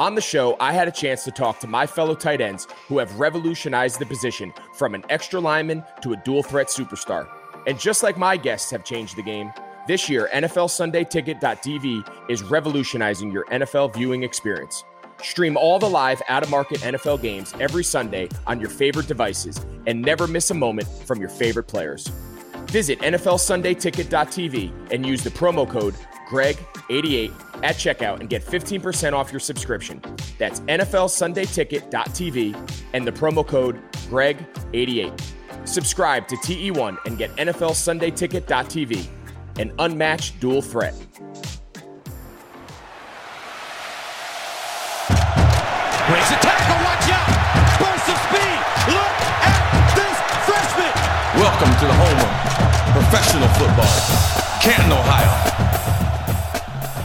On the show, I had a chance to talk to my fellow tight ends who have revolutionized the position from an extra lineman to a dual threat superstar. And just like my guests have changed the game, this year, NFLSundayTicket.tv is revolutionizing your NFL viewing experience. Stream all the live out of market NFL games every Sunday on your favorite devices and never miss a moment from your favorite players. Visit NFLSundayTicket.tv and use the promo code GREG88 at checkout and get 15% off your subscription. That's NFLSundayTicket.tv and the promo code GREG88. Subscribe to TE1 and get NFLSundayTicket.tv, an unmatched dual threat. Breaks a tackle, watch out! Burst of speed! Look at this freshman! Welcome to the home of professional football, Canton, Ohio.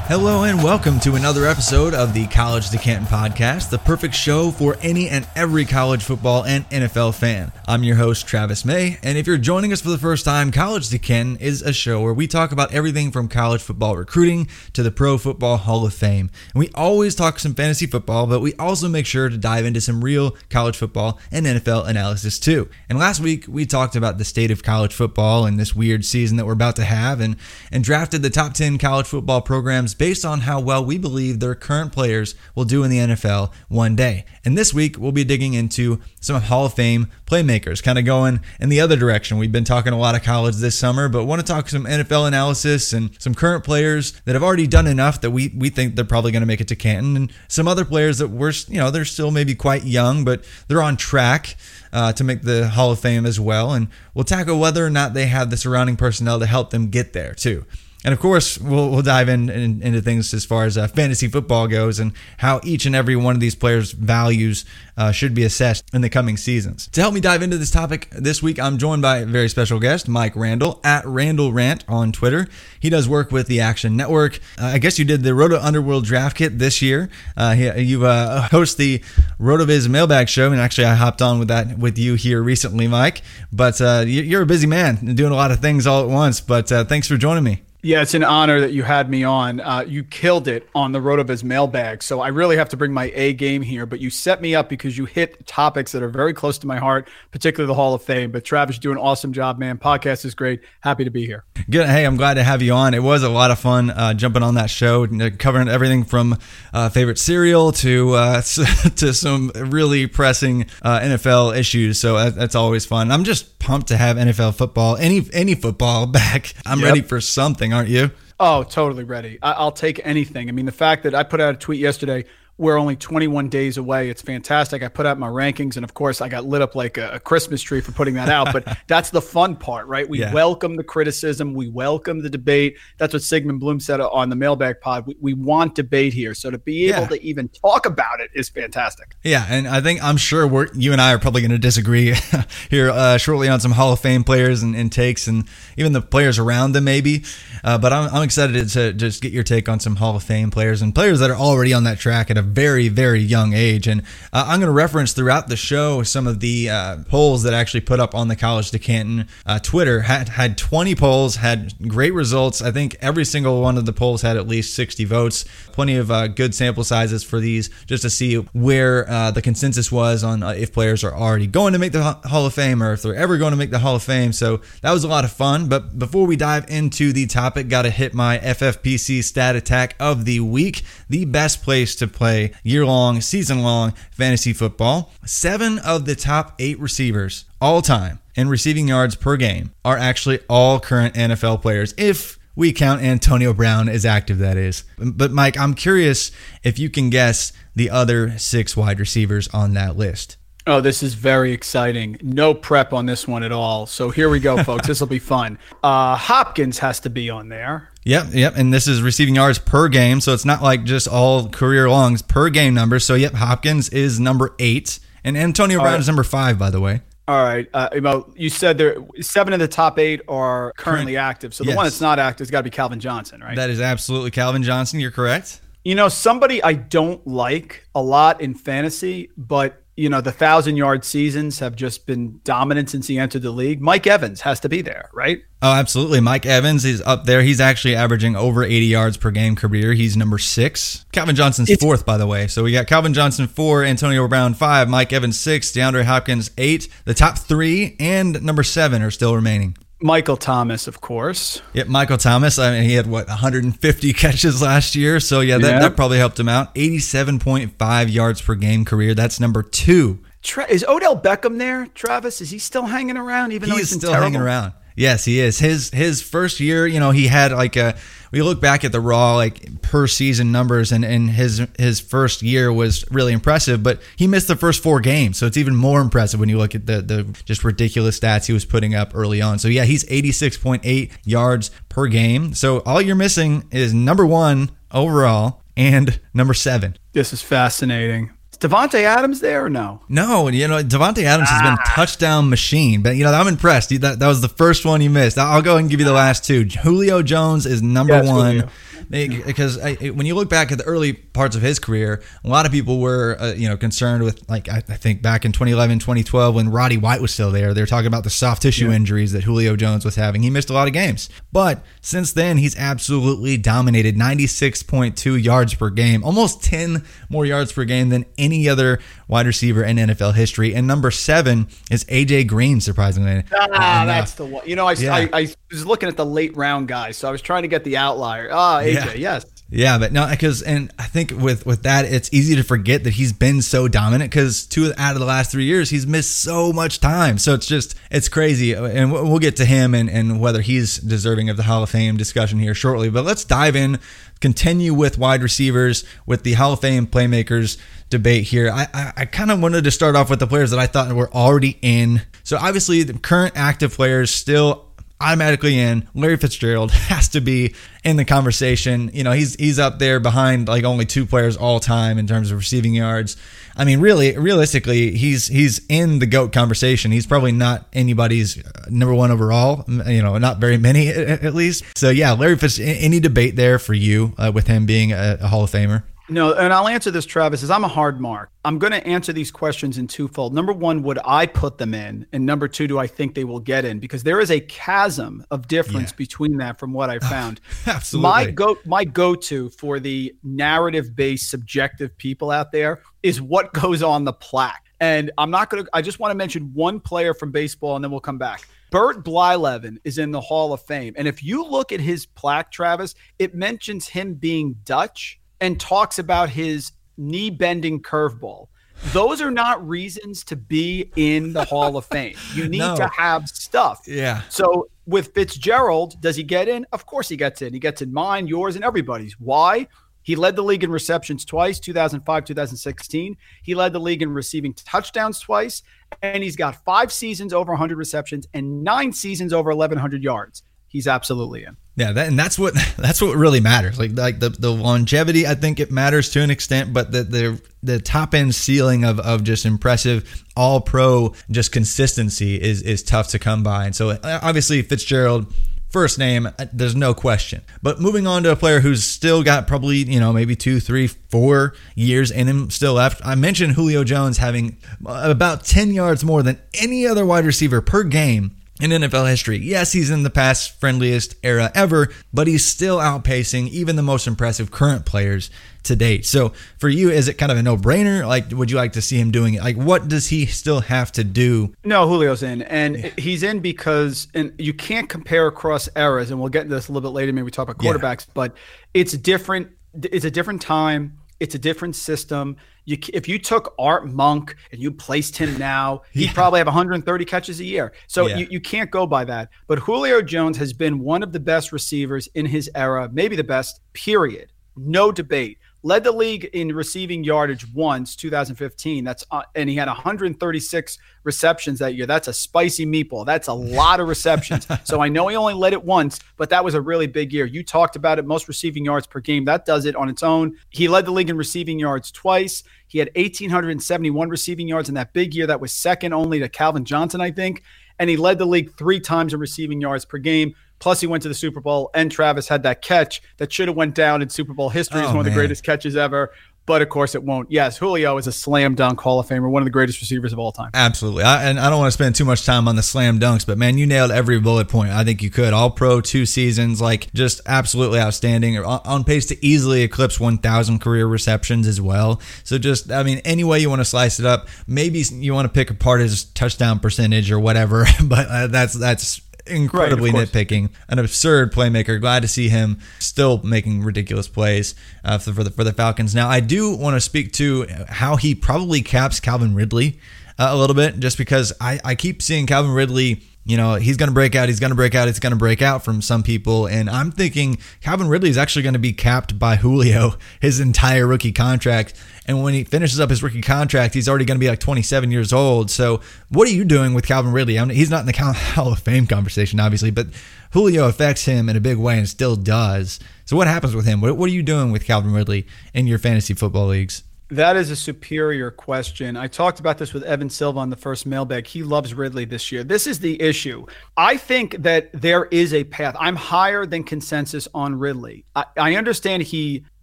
Hello and welcome to another episode of the College to Canton podcast, the perfect show for any and every college football and NFL fan. I'm your host, Travis May, and if you're joining us for the first time, College to Canton is a show where we talk about everything from college football recruiting to the Pro Football Hall of Fame. And we always talk some fantasy football, but we also make sure to dive into some real college football and NFL analysis too. And last week, we talked about the state of college football and this weird season that we're about to have and, and drafted the top 10 college football programs based on how well we believe their current players will do in the NFL one day. And this week, we'll be digging into some Hall of Fame playmakers, kind of going in the other direction. We've been talking a lot of college this summer, but want to talk some NFL analysis and some current players that have already done enough that we, we think they're probably going to make it to Canton, and some other players that we're, you know, they're still maybe quite young, but they're on track. Uh, to make the Hall of Fame as well. And we'll tackle whether or not they have the surrounding personnel to help them get there, too. And of course, we'll, we'll dive in, in, into things as far as uh, fantasy football goes and how each and every one of these players' values uh, should be assessed in the coming seasons. To help me dive into this topic this week, I'm joined by a very special guest, Mike Randall at Randall Rant on Twitter. He does work with the Action Network. Uh, I guess you did the Roto Underworld Draft Kit this year. Uh, you uh, host the RotoViz Mailbag Show, and actually, I hopped on with that with you here recently, Mike. But uh, you're a busy man, doing a lot of things all at once. But thanks for joining me. Yeah, it's an honor that you had me on. Uh, you killed it on the RotoViz mailbag. So I really have to bring my A game here. But you set me up because you hit topics that are very close to my heart, particularly the Hall of Fame. But Travis, you do an awesome job, man. Podcast is great. Happy to be here. Good. Hey, I'm glad to have you on. It was a lot of fun uh, jumping on that show, covering everything from uh, favorite cereal to uh, to some really pressing uh, NFL issues. So that's always fun. I'm just pumped to have NFL football, any any football back. I'm yep. ready for something aren't you? Oh, totally ready. I- will take anything. I mean, the fact that I put out a tweet yesterday, we're only 21 days away. It's fantastic. I put out my rankings, and of course, I got lit up like a, a Christmas tree for putting that out. But that's the fun part, right? We Yeah. welcome the criticism, we welcome the debate. That's what Sigmund Bloom said on the mailbag pod. We, we want debate here. So to be able Yeah. to even talk about it is fantastic. Yeah, and I think I'm sure we're you and I are probably going to disagree here uh, shortly on some Hall of Fame players and, and takes, and even the players around them, maybe. Uh, but I'm, I'm excited to just get your take on some Hall of Fame players and players that are already on that track at a very, very young age. And uh, I'm going to reference throughout the show some of the uh, polls that I actually put up on the College to Canton uh, Twitter. Had had 20 polls, had great results. I think every single one of the polls had at least 60 votes. Plenty of uh, good sample sizes for these, just to see where uh, the consensus was on uh, if players are already going to make the Hall of Fame or if they're ever going to make the Hall of Fame. So that was a lot of fun. But before we dive into the topic, got to hit my FFPC stat attack of the week. The best place to play year long, season long fantasy football. Seven of the top eight receivers all time in receiving yards per game are actually all current NFL players. If we count Antonio Brown as active, that is. But Mike, I'm curious if you can guess the other six wide receivers on that list. Oh, this is very exciting. No prep on this one at all. So here we go, folks. this will be fun. Uh, Hopkins has to be on there. Yep, yep. And this is receiving yards per game. So it's not like just all career longs per game numbers. So, yep, Hopkins is number eight. And Antonio Brown right. is number five, by the way. All right. Uh, you said there seven of the top eight are currently Current- active. So the Yes. one that's not active has got to be Calvin Johnson, right? That is absolutely Calvin Johnson. You're correct. you know, somebody I don't like a lot in fantasy, but you know, the thousand yard seasons have just been dominant since he entered the league. Mike Evans has to be there, right? Oh, absolutely. Mike Evans is up there. He's actually averaging over 80 yards per game career. He's number six. Calvin Johnson's It's- fourth, by the way. So we got Calvin Johnson four, Antonio Brown five, Mike Evans six, DeAndre Hopkins eight. The top three and number seven are still remaining. Michael Thomas, of course. Yep, Michael Thomas. I mean, he had what 150 catches last year, so yeah, that, Yeah. that probably helped him out. 87.5 yards per game career. That's number two. Tra- is Odell Beckham there, Travis? Is he still hanging around? Even though He's still terrible? hanging around. Yes, he is. His his first year, you know, he had like a. We look back at the raw like per season numbers, and and his his first year was really impressive. But he missed the first four games, so it's even more impressive when you look at the the just ridiculous stats he was putting up early on. So yeah, he's eighty six point eight yards per game. So all you're missing is number one overall and number seven. This is fascinating. Is Davante Adams there or no? No, you know Davante Adams has been ah. touchdown machine, but you know I'm impressed. That that was the first one you missed. I'll go ahead and give you the last two. Julio Jones is number Yeah, one Julio. Because I, when you look back at the early parts of his career, a lot of people were uh, you know concerned with like I, I think back in 2011, 2012 when Roddy White was still there. They were talking about the soft tissue injuries that Julio Jones was having. He missed a lot of games, but since then he's absolutely dominated. 96.2 yards per game, almost 10 more yards per game than any other wide receiver in NFL history. And number seven is AJ Green, surprisingly. Ah, uh, that's the one. You know, I, yeah. I, I was looking at the late round guys, so I was trying to get the outlier. Ah, AJ, Yeah. yes. Yeah, but no, because and I think with with that, it's easy to forget that he's been so dominant. Because two out of the last three years, he's missed so much time. So it's just it's crazy, and we'll we'll get to him and and whether he's deserving of the Hall of Fame discussion here shortly. But let's dive in, continue with wide receivers with the Hall of Fame playmakers debate here. I I, I kind of wanted to start off with the players that I thought were already in. So obviously, the current active players still automatically in. Larry Fitzgerald has to be in the conversation. You know, he's he's up there behind like only two players all time in terms of receiving yards. I mean, really, realistically, he's he's in the goat conversation. He's probably not anybody's uh, number one overall. You know, not very many at, at least. So yeah, Larry Fitz. Any debate there for you uh, with him being a, a Hall of Famer? No, and I'll answer this, Travis, is I'm a hard mark. I'm going to answer these questions in twofold. Number one, would I put them in? And number two, do I think they will get in? Because there is a chasm of difference Yeah. between that from what I found. Absolutely. My go my go-to for the narrative-based subjective people out there is what goes on the plaque. And I'm not going to I just want to mention one player from baseball and then we'll come back. Bert Blyleven is in the Hall of Fame. And if you look at his plaque, Travis, it mentions him being Dutch and talks about his knee bending curveball. Those are not reasons to be in the Hall of Fame. You need No. to have stuff. Yeah. So with Fitzgerald, does he get in? Of course he gets in. He gets in mine, yours, and everybody's. Why? He led the league in receptions twice, 2005, 2016. He led the league in receiving touchdowns twice, and he's got five seasons over 100 receptions and nine seasons over 1,100 yards. He's absolutely in. Yeah, that, and that's what that's what really matters. Like like the, the longevity, I think it matters to an extent, but the the the top end ceiling of, of just impressive all pro just consistency is is tough to come by. And so uh, obviously Fitzgerald first name, uh, there's no question. But moving on to a player who's still got probably, you know, maybe two, three, four years in him still left. I mentioned Julio Jones having about 10 yards more than any other wide receiver per game in NFL history. Yes, he's in the pass friendliest era ever, but he's still outpacing even the most impressive current players to date. So for you, is it kind of a no brainer? Like, would you like to see him doing it? Like, what does he still have to do? No, Julio's in, and yeah. he's in because, and you can't compare across eras, and we'll get into this a little bit later. Maybe we talk about quarterbacks, yeah. but it's different. It's a different time. It's a different system. You, if you took Art Monk and you placed him now, he'd yeah. probably have 130 catches a year. So yeah. you, you can't go by that. But Julio Jones has been one of the best receivers in his era, maybe the best, period. No debate led the league in receiving yardage once 2015 that's uh, and he had 136 receptions that year. That's a spicy meatball. That's a lot of receptions. So i know he only led it once but that was a really big year. You talked about it most receiving yards per game. That does it on its own. He led the league in receiving yards twice. He had 1871 receiving yards in that big year. That was second only to calvin johnson i think. And he led the league three times in receiving yards per game Plus, he went to the Super Bowl, and Travis had that catch that should have went down in Super Bowl history as oh, one of the greatest catches ever. But of course, it won't. Yes, Julio is a slam dunk Hall of Famer, one of the greatest receivers of all time. Absolutely. I, and I don't want to spend too much time on the slam dunks, but man, you nailed every bullet point. I think you could. All pro, two seasons, like just absolutely outstanding. On pace to easily eclipse 1,000 career receptions as well. So just, I mean, any way you want to slice it up. Maybe you want to pick apart his touchdown percentage or whatever, but uh, that's that's incredibly right, nitpicking, an absurd playmaker. Glad to see him still making ridiculous plays uh, for, the for the Falcons. Now, I do want to speak to how he probably caps Calvin Ridley uh, a little bit, just because I, I keep seeing Calvin Ridley you know, he's going to break out, he's going to break out, it's going to break out from some people. And I'm thinking Calvin Ridley is actually going to be capped by Julio his entire rookie contract. And when he finishes up his rookie contract, he's already going to be like 27 years old. So, what are you doing with Calvin Ridley? I mean, he's not in the Hall of Fame conversation, obviously, but Julio affects him in a big way and still does. So, what happens with him? What, what are you doing with Calvin Ridley in your fantasy football leagues? That is a superior question. I talked about this with Evan Silva on the first mailbag. He loves Ridley this year. This is the issue. I think that there is a path. I'm higher than consensus on Ridley. I, I understand he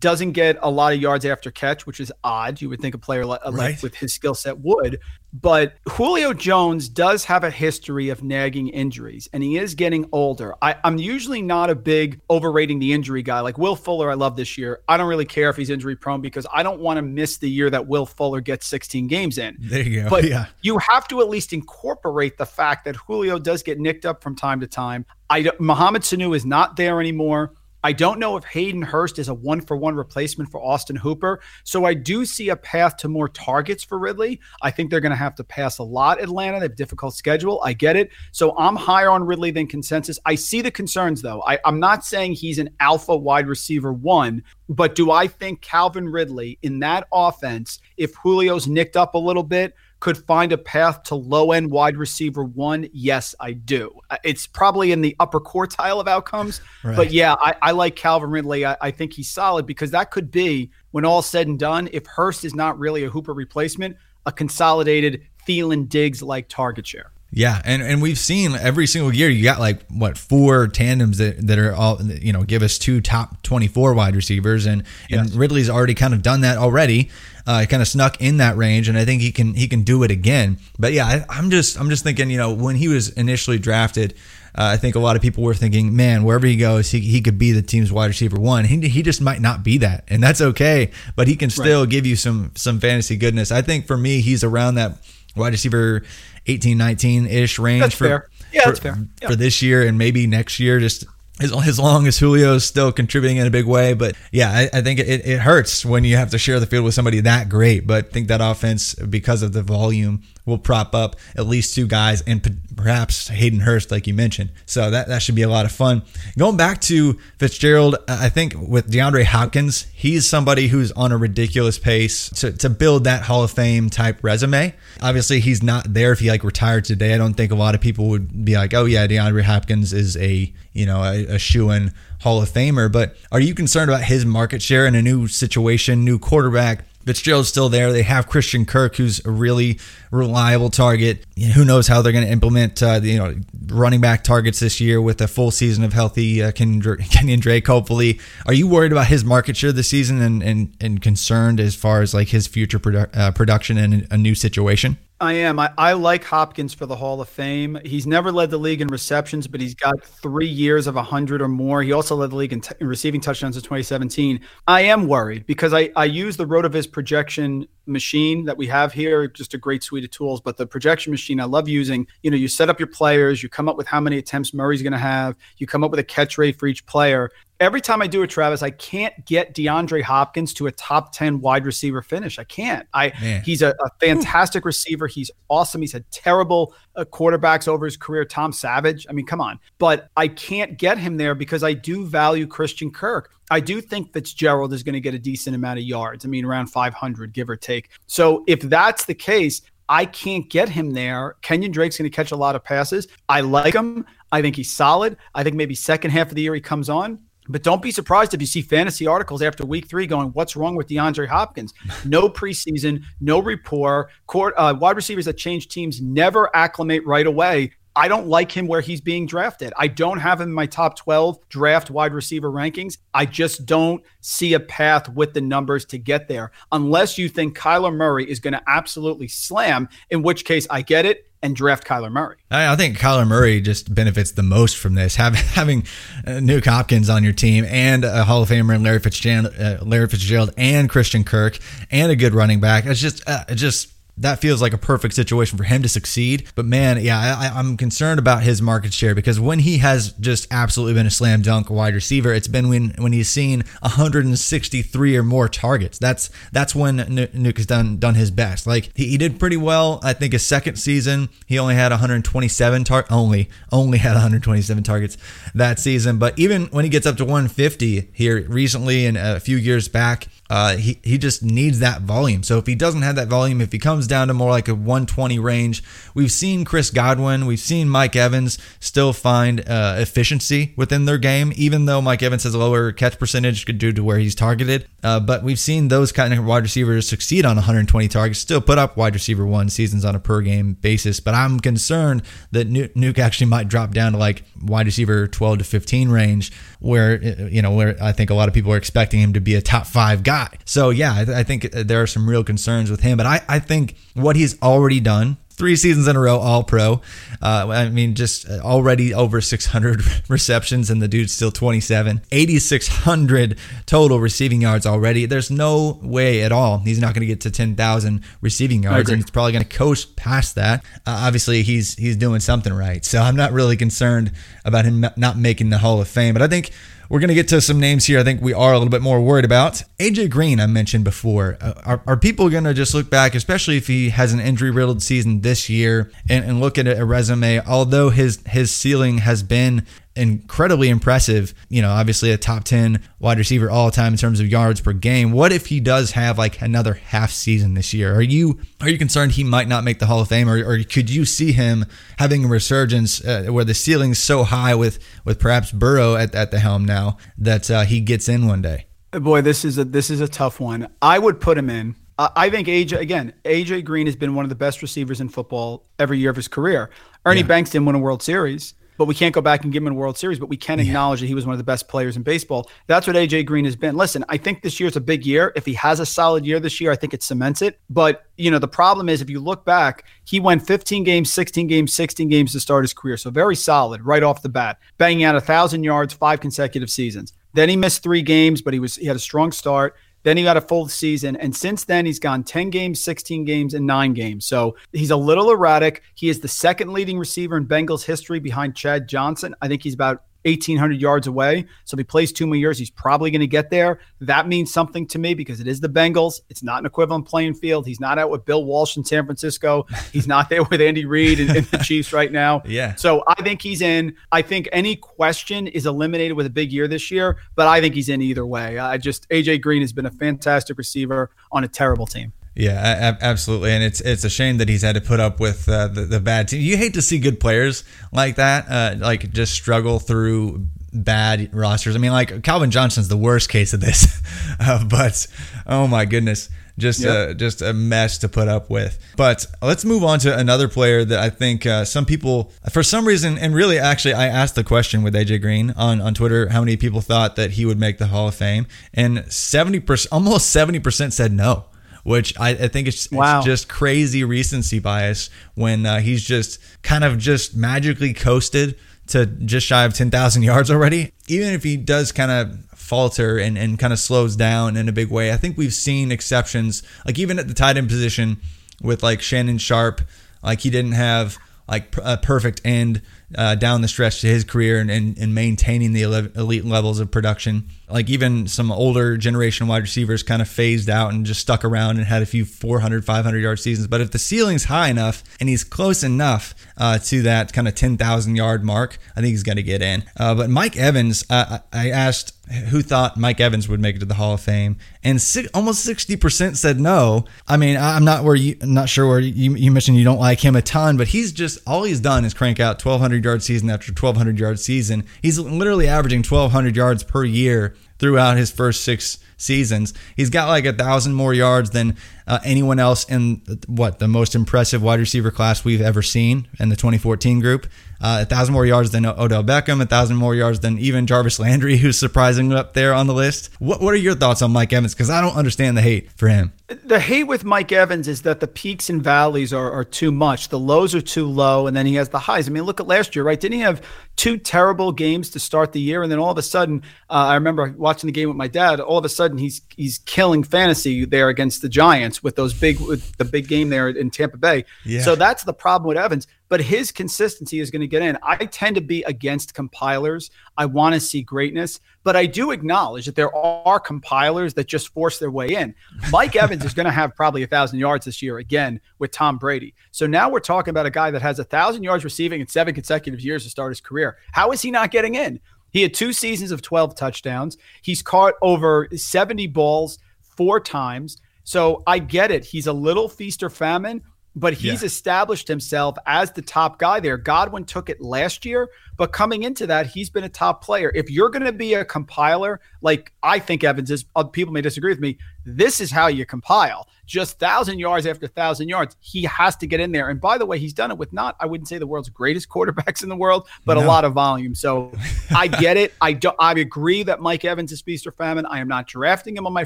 doesn't get a lot of yards after catch, which is odd. You would think a player like, right. with his skill set would. But Julio Jones does have a history of nagging injuries, and he is getting older. I, am usually not a big overrating the injury guy. Like Will Fuller, I love this year. I don't really care if he's injury prone because I don't want to miss the year that Will Fuller gets 16 games in. There you go. But yeah. you have to at least incorporate the fact that Julio does get nicked up from time to time. I Mohamed Sanu is not there anymore. I don't know if Hayden Hurst is a one for one replacement for Austin Hooper. So I do see a path to more targets for Ridley. I think they're going to have to pass a lot, Atlanta. They have a difficult schedule. I get it. So I'm higher on Ridley than consensus. I see the concerns, though. I, I'm not saying he's an alpha wide receiver one, but do I think Calvin Ridley in that offense, if Julio's nicked up a little bit, could find a path to low end wide receiver one? Yes, I do. Uh, it's probably in the upper quartile of outcomes. Right. But yeah, I, I, like Calvin Ridley. I, I, think he's solid because that could be, when all said and done, if Hurst is not really a Hooper replacement, a consolidated Thielen Diggs like target share. Yeah, and, and we've seen every single year you got like what four tandems that, that are all you know give us two top twenty four wide receivers and yes. and Ridley's already kind of done that already. Uh, kind of snuck in that range, and I think he can he can do it again. But yeah, I, am just I'm just thinking you know when he was initially drafted. Uh, I think a lot of people were thinking, man, wherever he goes, he, he could be the team's wide receiver one. He, he just might not be that, and that's okay. But he can still right. give you some some fantasy goodness. I think for me, he's around that wide receiver 18, 19 ish range that's for, fair. Yeah, for, that's fair. Yeah. for this year and maybe next year. Just as, as long as Julio is still contributing in a big way. But yeah, I, I think it, it hurts when you have to share the field with somebody that great. But I think that offense, because of the volume will prop up at least two guys and perhaps Hayden Hurst, like you mentioned. So that, that should be a lot of fun. Going back to Fitzgerald, I think with DeAndre Hopkins, he's somebody who's on a ridiculous pace to, to build that Hall of Fame type resume. Obviously, he's not there if he like retired today. I don't think a lot of people would be like, oh, yeah, DeAndre Hopkins is a, you know, a, a shoe in Hall of Famer. But are you concerned about his market share in a new situation, new quarterback? Fitzgerald's still there. They have Christian Kirk, who's a really reliable target. You know, who knows how they're going to implement uh, the, you know running back targets this year with a full season of healthy uh, Kenyan Drake. Hopefully, are you worried about his market share this season and and, and concerned as far as like his future produ- uh, production in a new situation? I am. I, I like Hopkins for the Hall of Fame. He's never led the league in receptions, but he's got three years of 100 or more. He also led the league in, t- in receiving touchdowns in 2017. I am worried because I, I use the RotoViz projection machine that we have here, just a great suite of tools. But the projection machine I love using, you know, you set up your players, you come up with how many attempts Murray's going to have, you come up with a catch rate for each player every time I do it, Travis, I can't get DeAndre Hopkins to a top 10 wide receiver finish. I can't. I Man. he's a, a fantastic receiver. He's awesome. He's had terrible uh, quarterbacks over his career. Tom Savage. I mean, come on. But I can't get him there because I do value Christian Kirk. I do think Fitzgerald is going to get a decent amount of yards. I mean, around 500, give or take. So if that's the case, I can't get him there. Kenyan Drake's going to catch a lot of passes. I like him. I think he's solid. I think maybe second half of the year he comes on. But don't be surprised if you see fantasy articles after week three going, "What's wrong with DeAndre Hopkins? No preseason, no rapport. Court, uh, wide receivers that change teams never acclimate right away. I don't like him where he's being drafted. I don't have him in my top 12 draft wide receiver rankings. I just don't see a path with the numbers to get there unless you think Kyler Murray is going to absolutely slam, in which case I get it and draft Kyler Murray. I think Kyler Murray just benefits the most from this. Having having uh, Nuke Hopkins on your team and a Hall of Famer in Larry Fitzgerald, uh, Larry Fitzgerald and Christian Kirk and a good running back. It's just uh, just that feels like a perfect situation for him to succeed. But man, yeah, I, am concerned about his market share because when he has just absolutely been a slam dunk wide receiver, it's been when when he's seen 163 or more targets. That's that's when Nuke has done done his best. Like he, he did pretty well. I think his second season he only had 127 tar- only only had 127 targets that season. But even when he gets up to 150 here recently and a few years back, uh, he, he just needs that volume. So if he doesn't have that volume, if he comes down to more like a 120 range, we've seen Chris Godwin, we've seen Mike Evans still find uh, efficiency within their game, even though Mike Evans has a lower catch percentage due to where he's targeted. Uh, but we've seen those kind of wide receivers succeed on 120 targets, still put up wide receiver one seasons on a per game basis. But I'm concerned that Nuke actually might drop down to like wide receiver 12 to 15 range, where you know where I think a lot of people are expecting him to be a top five guy guy. So yeah, I, th- I think there are some real concerns with him. But I, I think what he's already done three seasons in a row all pro. Uh, i mean just already over 600 receptions and the dude's still 27 8600 total receiving yards already. There's no way at all he's not going to get to 10000 receiving yards and he's probably going to coast past that. Uh, obviously he's he's doing something right. So i'm not really concerned about him not making the hall of fame but i think we're going to get to some names here I think we are a little bit more worried about. AJ Green, I mentioned before. Uh, are, are people going to just look back, especially if he has an injury riddled season this year, and, and look at a resume? Although his his ceiling has been incredibly impressive. You know, obviously a top 10 wide receiver all time in terms of yards per game. What if he does have like another half season this year? Are you are you concerned he might not make the Hall of Fame, or, or could you see him having a resurgence uh, where the ceiling's so high with with perhaps Burrow at, at the helm now that uh, he gets in one day? Boy, this is a this is a tough one. I would put him in. I think AJ again. AJ Green has been one of the best receivers in football every year of his career. Ernie yeah. Banks didn't win a World Series but we can't go back and give him a World Series, but we can acknowledge yeah. that he was one of the best players in baseball. That's what AJ Green has been. Listen, I think this year's a big year. If he has a solid year this year, I think it cements it. But, you know, the problem is if you look back, he went 15 games, 16 games, 16 games to start his career. So very solid right off the bat, banging out a thousand yards, five consecutive seasons. Then he missed three games, but he was he had a strong start. Then he got a full season. And since then, he's gone 10 games, 16 games, and nine games. So he's a little erratic. He is the second leading receiver in Bengals history behind Chad Johnson. I think he's about 1,800 yards away. So if he plays two more years, he's probably going to get there. That means something to me because it is the Bengals. It's not an equivalent playing field. He's not out with Bill Walsh in San Francisco. He's not there with Andy Reid and, and the Chiefs right now. Yeah. So I think he's in. I think any question is eliminated with a big year this year, but I think he's in either way. I just AJ Green has been a fantastic receiver on a terrible team. Yeah, absolutely, and it's it's a shame that he's had to put up with uh, the, the bad team. You hate to see good players like that, uh, like just struggle through bad rosters. I mean, like Calvin Johnson's the worst case of this, uh, but oh my goodness, just Yep. uh, just a mess to put up with. But let's move on to another player that I think uh, some people, for some reason, and really, actually, I asked the question with AJ Green on on Twitter, how many people thought that he would make the Hall of Fame, and seventy percent, almost seventy percent said no which I, I think it's, Wow. it's just crazy recency bias when uh, he's just kind of just magically coasted to just shy of 10,000 yards already. Even if he does kind of falter and, and kind of slows down in a big way, I think we've seen exceptions, like even at the tight end position with like Shannon Sharpe, like he didn't have like a perfect end uh, down the stretch to his career and, and, and maintaining the elite levels of production. Like even some older generation wide receivers kind of phased out and just stuck around and had a few 400, 500 yard seasons. But if the ceiling's high enough and he's close enough uh, to that kind of 10,000 yard mark, I think he's going to get in. Uh, but Mike Evans, uh, I asked who thought Mike Evans would make it to the Hall of Fame, and si- almost 60% said no. I mean, I'm not where you, I'm not sure where you, you mentioned you don't like him a ton, but he's just all he's done is crank out 1,200 yard season after 1,200 yard season. He's literally averaging 1,200 yards per year throughout his first six seasons. He's got like a thousand more yards than uh, anyone else in what the most impressive wide receiver class we've ever seen in the 2014 group. Uh, a thousand more yards than Odell Beckham, a thousand more yards than even Jarvis Landry, who's surprisingly up there on the list. What What are your thoughts on Mike Evans? Because I don't understand the hate for him. The hate with Mike Evans is that the peaks and valleys are, are too much. The lows are too low, and then he has the highs. I mean, look at last year, right? Didn't he have two terrible games to start the year, and then all of a sudden, uh, I remember watching the game with my dad. All of a sudden, he's he's killing fantasy there against the Giants with those big with the big game there in Tampa Bay. Yeah. So that's the problem with Evans. But his consistency is going to get in. I tend to be against compilers. I want to see greatness, but I do acknowledge that there are compilers that just force their way in. Mike Evans is going to have probably a thousand yards this year again with Tom Brady. So now we're talking about a guy that has a thousand yards receiving in seven consecutive years to start his career. How is he not getting in? He had two seasons of 12 touchdowns. He's caught over 70 balls four times. So I get it. He's a little feast or famine, but he's Yeah. established himself as the top guy there. Godwin took it last year, but coming into that, he's been a top player. If you're going to be a compiler, like I think Evans is, uh, people may disagree with me. This is how you compile. Just thousand yards after thousand yards, he has to get in there. And by the way, he's done it with not, I wouldn't say the world's greatest quarterbacks in the world, but a lot of volume. So I get it. I do, I agree that Mike Evans is feast or famine. I am not drafting him on my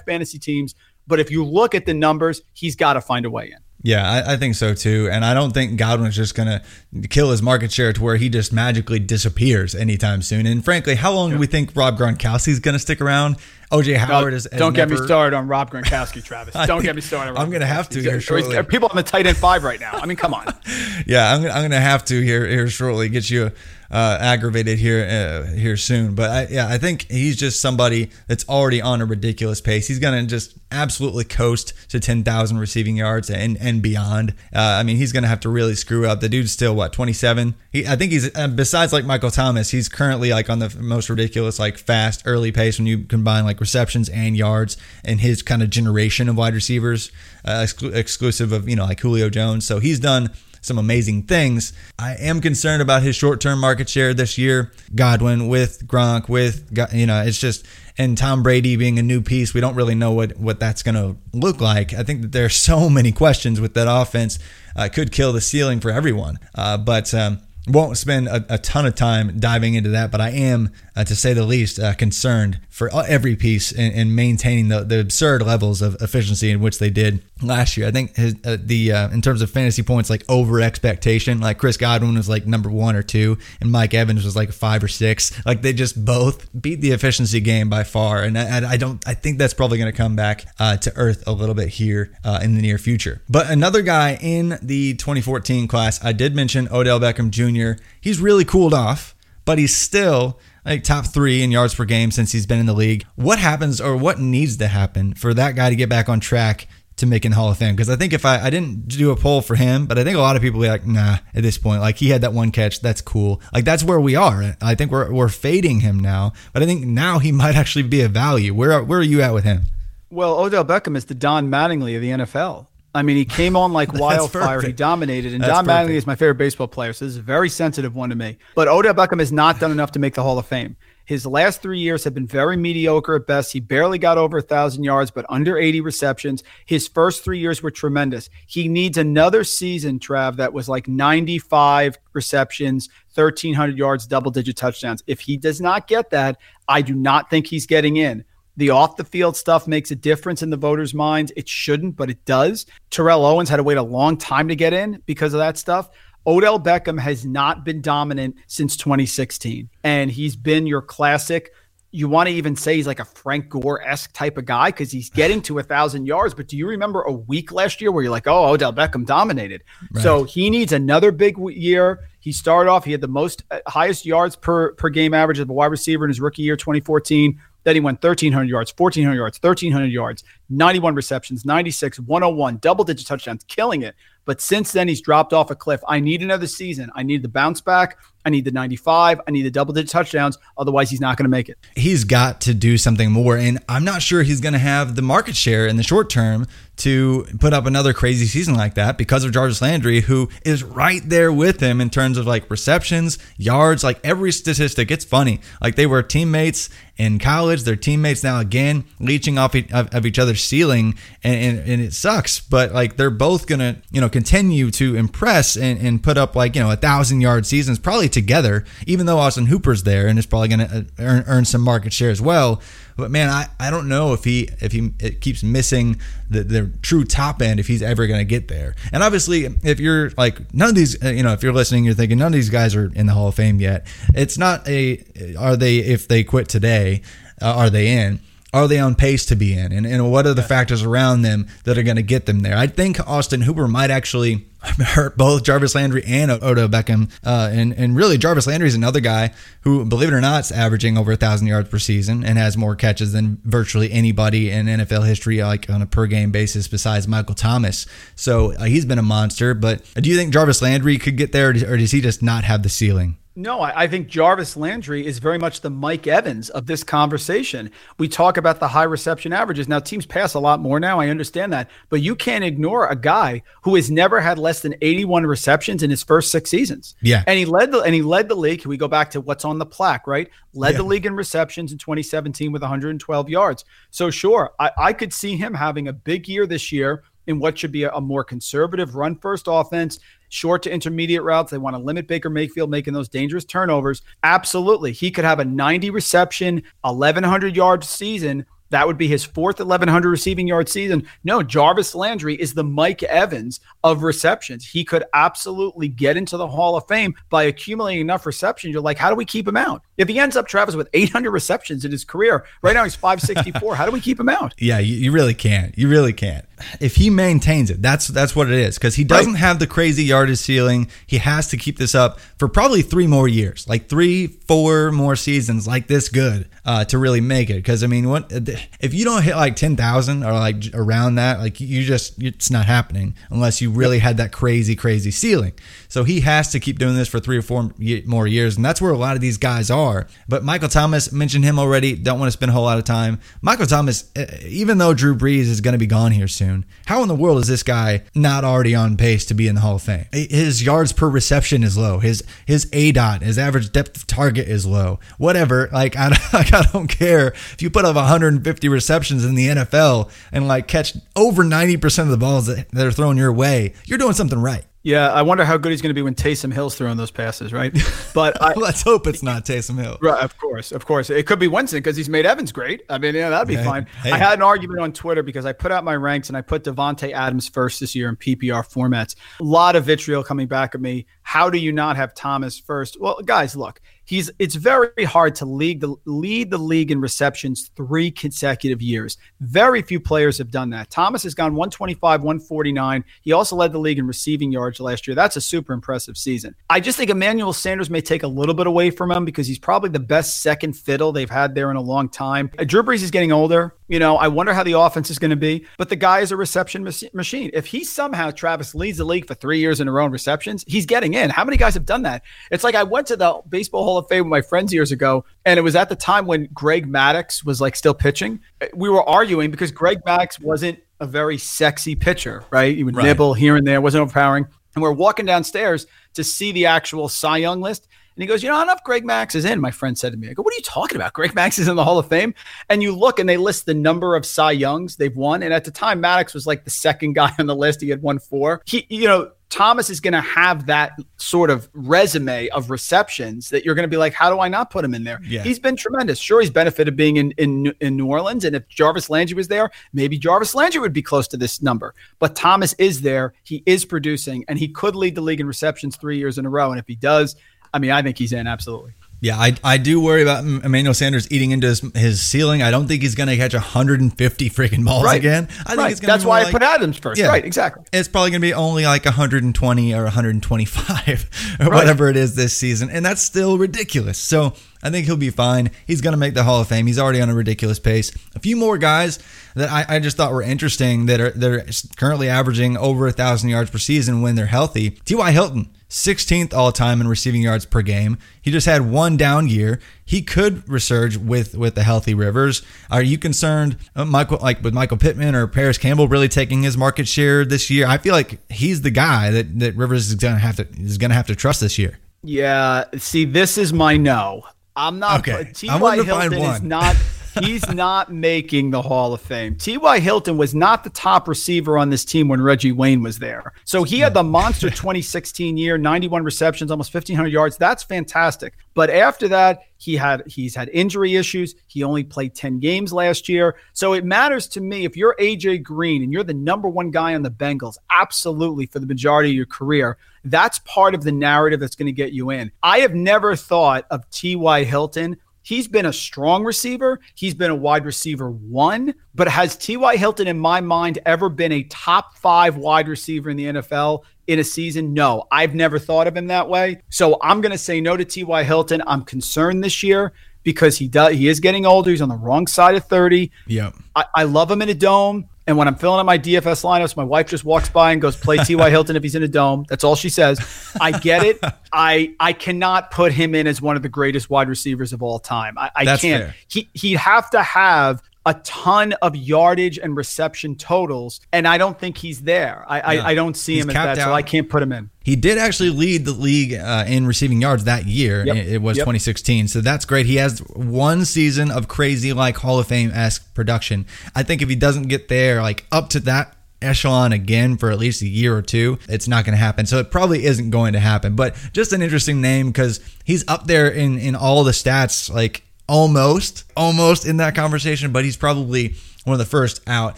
fantasy teams, but if you look at the numbers, he's got to find a way in. Yeah, I, I think so too. And I don't think Godwin's just going to kill his market share to where he just magically disappears anytime soon. And frankly, how long do we think Rob Gronkowski's going to stick around? OJ Howard is. Don't get me started on Rob Gronkowski, Travis. Don't get me started. On I'm gonna have to here shortly. People on the tight end five right now. I mean, come on. Yeah, I'm, I'm going to have to here here shortly get you uh, aggravated here uh, here soon. But I, yeah, I think he's just somebody that's already on a ridiculous pace. He's going to just absolutely coast to 10,000 receiving yards and and beyond. Uh, I mean, he's going to have to really screw up. The dude's still what 27. He, I think he's uh, besides like Michael Thomas, he's currently like on the most ridiculous like fast early pace when you combine like receptions and yards and his kind of generation of wide receivers, uh, exclu- exclusive of you know like Julio Jones. So he's done some amazing things. I am concerned about his short-term market share this year. Godwin with Gronk with you know, it's just and Tom Brady being a new piece, we don't really know what what that's going to look like. I think that there are so many questions with that offense. Uh, could kill the ceiling for everyone. Uh, but um, won't spend a, a ton of time diving into that, but I am, uh, to say the least, uh, concerned for every piece in maintaining the, the absurd levels of efficiency in which they did last year. I think his, uh, the uh, in terms of fantasy points, like over expectation, like Chris Godwin was like number one or two, and Mike Evans was like five or six. Like they just both beat the efficiency game by far, and I, I don't. I think that's probably going to come back uh, to earth a little bit here uh, in the near future. But another guy in the 2014 class, I did mention Odell Beckham Jr. He's really cooled off but he's still like top three in yards per game since he's been in the league. What happens or what needs to happen for that guy to get back on track to making Hall of Fame? Because I think if I, I didn't do a poll for him, but I think a lot of people be like, nah, at this point, like he had that one catch, that's cool. Like that's where we are. I think we're we're fading him now, but I think now he might actually be a value. Where where are you at with him? Well, Odell Beckham is the Don Mattingly of the NFL. I mean, he came on like wildfire. He dominated. And That's Don Mattingly is my favorite baseball player. So this is a very sensitive one to me. But Odell Beckham has not done enough to make the Hall of Fame. His last three years have been very mediocre at best. He barely got over a thousand yards, but under 80 receptions. His first three years were tremendous. He needs another season, Trav, that was like 95 receptions, 1,300 yards, double digit touchdowns. If he does not get that, I do not think he's getting in. The off the field stuff makes a difference in the voters' minds. It shouldn't, but it does. Terrell Owens had to wait a long time to get in because of that stuff. Odell Beckham has not been dominant since 2016, and he's been your classic. You want to even say he's like a Frank Gore esque type of guy because he's getting to a thousand yards. But do you remember a week last year where you're like, oh, Odell Beckham dominated? So he needs another big year. He started off, he had the most uh, highest yards per per game average of a wide receiver in his rookie year, 2014. Then he went 1,300 yards, 1,400 yards, 1,300 yards, 91 receptions, 96, 101, double digit touchdowns, killing it. But since then, he's dropped off a cliff. I need another season. I need the bounce back. I need the 95. I need the double digit touchdowns. Otherwise, he's not going to make it. he's got to do something more. And I'm not sure he's going to have the market share in the short term to put up another crazy season like that because of Jarvis Landry, who is right there with him in terms of like receptions, yards, like every statistic. It's funny. Like they were teammates in college, they're teammates now again, leeching off of, each other's ceiling, and, and, and it sucks. But like they're both to, you know, continue to impress and, and put up like, you know, a thousand yard seasons probably together, even though Austin Hooper's there and is probably going to uh, earn, earn some market share as well. But man, I, I don't know if he if he it keeps missing the, the true top end if he's ever going to get there. And obviously, if you're like none of these, uh, you know, if you're listening, you're thinking none of these guys are in the Hall of Fame yet. It's not a are they if they quit today, uh, are they in? Are they on pace to be in? And, and what are the factors around them that are going to get them there? I think Austin Hooper might actually hurt both Jarvis Landry and Odell Beckham. Uh, and, and really, Jarvis Landry is another guy who, believe it or not, is averaging over a 1,000 yards per season and has more catches than virtually anybody in NFL history, like on a per game basis, besides Michael Thomas. So uh, he's been a monster. But do you think Jarvis Landry could get there, or does he just not have the ceiling? No, I, I think Jarvis Landry is very much the Mike Evans of this conversation. We talk about the high reception averages. Now, teams pass a lot more now. I understand that. But you can't ignore a guy who has never had less than 81 receptions in his first six seasons. Yeah. And he led the and he led the league. Can we go back to what's on the plaque, right? Led the league in receptions in 2017 with 112 yards. So sure, I, I could see him having a big year this year in what should be a more conservative run first offense, short to intermediate routes. They want to limit Baker Mayfield making those dangerous turnovers. Absolutely. He could have a 90 reception, 1,100 yard season. That would be his fourth 1,100 receiving yard season. No, Jarvis Landry is the Mike Evans of receptions. He could absolutely get into the Hall of Fame by accumulating enough receptions. You're like, how do we keep him out? If he ends up, Travis, with 800 receptions in his career, right now he's 564. how do we keep him out? Yeah, you, you really can't. You really can't. If he maintains it, that's that's what it is. Because he doesn't Right. have the crazy yardage ceiling. He has to keep this up for probably three more years, like three, four more seasons, like this good uh, to really make it. Because I mean, what if you don't hit like ten thousand or like around that? Like you just, it's not happening unless you really had that crazy, crazy ceiling. So he has to keep doing this for three or four more years, and that's where a lot of these guys are. But Michael Thomas mentioned him already. Don't want to spend a whole lot of time. Michael Thomas, uh, even though Drew Brees is going to be gone here soon, how in the world is this guy not already on pace to be in the Hall of Fame? His yards per reception is low. His his aDOT, his average depth of target is low. Whatever. Like I, I don't care if you put up 150 receptions in the NFL and like catch over 90 percent of the balls that, that are thrown your way. You're doing something right. Yeah, I wonder how good he's going to be when Taysom Hill's throwing those passes, right? But I, Let's hope it's not Taysom Hill. Right, of course, of course. It could be Winston because he's made Evans great. I mean, yeah, that'd be Hey, fine. hey. I had an argument on Twitter because I put out my ranks and I put Davante Adams first this year in PPR formats. A lot of vitriol coming back at me. How do you not have Thomas first? Well, guys, look, he's it's very hard to lead the lead the league in receptions three consecutive years. Very few players have done that. Thomas has gone 125, 149. He also led the league in receiving yards last year. That's a super impressive season. I just think Emmanuel Sanders may take a little bit away from him because he's probably the best second fiddle they've had there in a long time. Drew Brees is getting older. You know, I wonder how the offense is going to be, but the guy is a reception machine. If he somehow, Travis, leads the league for three years in a row in receptions, he's getting in. How many guys have done that? It's like I went to the Baseball Hall of Fame with my friends years ago, and it was at the time when Greg Maddux was like still pitching. We were arguing because Greg Maddux wasn't a very sexy pitcher, right? He would right. nibble here and there, wasn't overpowering. And we're walking downstairs to see the actual Cy Young list. And he goes, you know, enough Greg Max is in. My friend said to me, I go, what are you talking about? Greg Max is in the Hall of Fame. And you look and they list the number of Cy Youngs they've won. And at the time, Maddux was like the second guy on the list. He had won four. He, you know, Thomas is going to have that sort of resume of receptions that you're going to be like, how do I not put him in there? Yeah. He's been tremendous. Sure, he's benefited being in, in in New Orleans, and if Jarvis Landry was there, maybe Jarvis Landry would be close to this number. But Thomas is there. He is producing, and he could lead the league in receptions three years in a row. And if he does, I mean, I think he's in absolutely. Yeah, I, I do worry about Emmanuel Sanders eating into his, his ceiling. I don't think he's going to catch 150 freaking balls right. again. I think right. it's That's why like, I put Adams first. Yeah, right, exactly. It's probably going to be only like 120 or 125 or right. whatever it is this season, and that's still ridiculous. So I think he'll be fine. He's going to make the Hall of Fame. He's already on a ridiculous pace. A few more guys that I, I just thought were interesting that are that are currently averaging over a thousand yards per season when they're healthy. T.Y. Hilton 16th all time in receiving yards per game. He just had one down year. He could resurge with with the healthy Rivers. Are you concerned, uh, Michael, like with Michael Pittman or Parris Campbell really taking his market share this year? I feel like he's the guy that, that Rivers is gonna have to is gonna have to trust this year. Yeah. See, this is my no. I'm not. Okay. T.Y. Hilton is not. he's not making the Hall of Fame. T.Y. Hilton was not the top receiver on this team when Reggie Wayne was there. So he had the monster 2016 year, 91 receptions, almost 1500 yards. That's fantastic. But after that, he had he's had injury issues. He only played 10 games last year. So it matters to me if you're AJ Green and you're the number 1 guy on the Bengals, absolutely for the majority of your career, that's part of the narrative that's going to get you in. I have never thought of T.Y. Hilton He's been a strong receiver. He's been a wide receiver one. But has T.Y. Hilton, in my mind, ever been a top five wide receiver in the NFL in a season? No, I've never thought of him that way. So I'm going to say no to T.Y. Hilton. I'm concerned this year because he does he is getting older. He's on the wrong side of 30. Yeah. I, I love him in a dome. And when I'm filling out my DFS lineups, my wife just walks by and goes, "Play T.Y. Hilton if he's in a dome." That's all she says. I get it. I I cannot put him in as one of the greatest wide receivers of all time. I, I can't. Fair. He he'd have to have a ton of yardage and reception totals, and I don't think he's there. I yeah. I, I, don't see he's him as that, out. so I can't put him in. He did actually lead the league uh, in receiving yards that year. Yep. It was yep. 2016, so that's great. He has one season of crazy like Hall of Fame esque production. I think if he doesn't get there like up to that echelon again for at least a year or two, it's not going to happen. So it probably isn't going to happen. But just an interesting name because he's up there in in all the stats like almost, almost in that conversation, but he's probably one of the first out.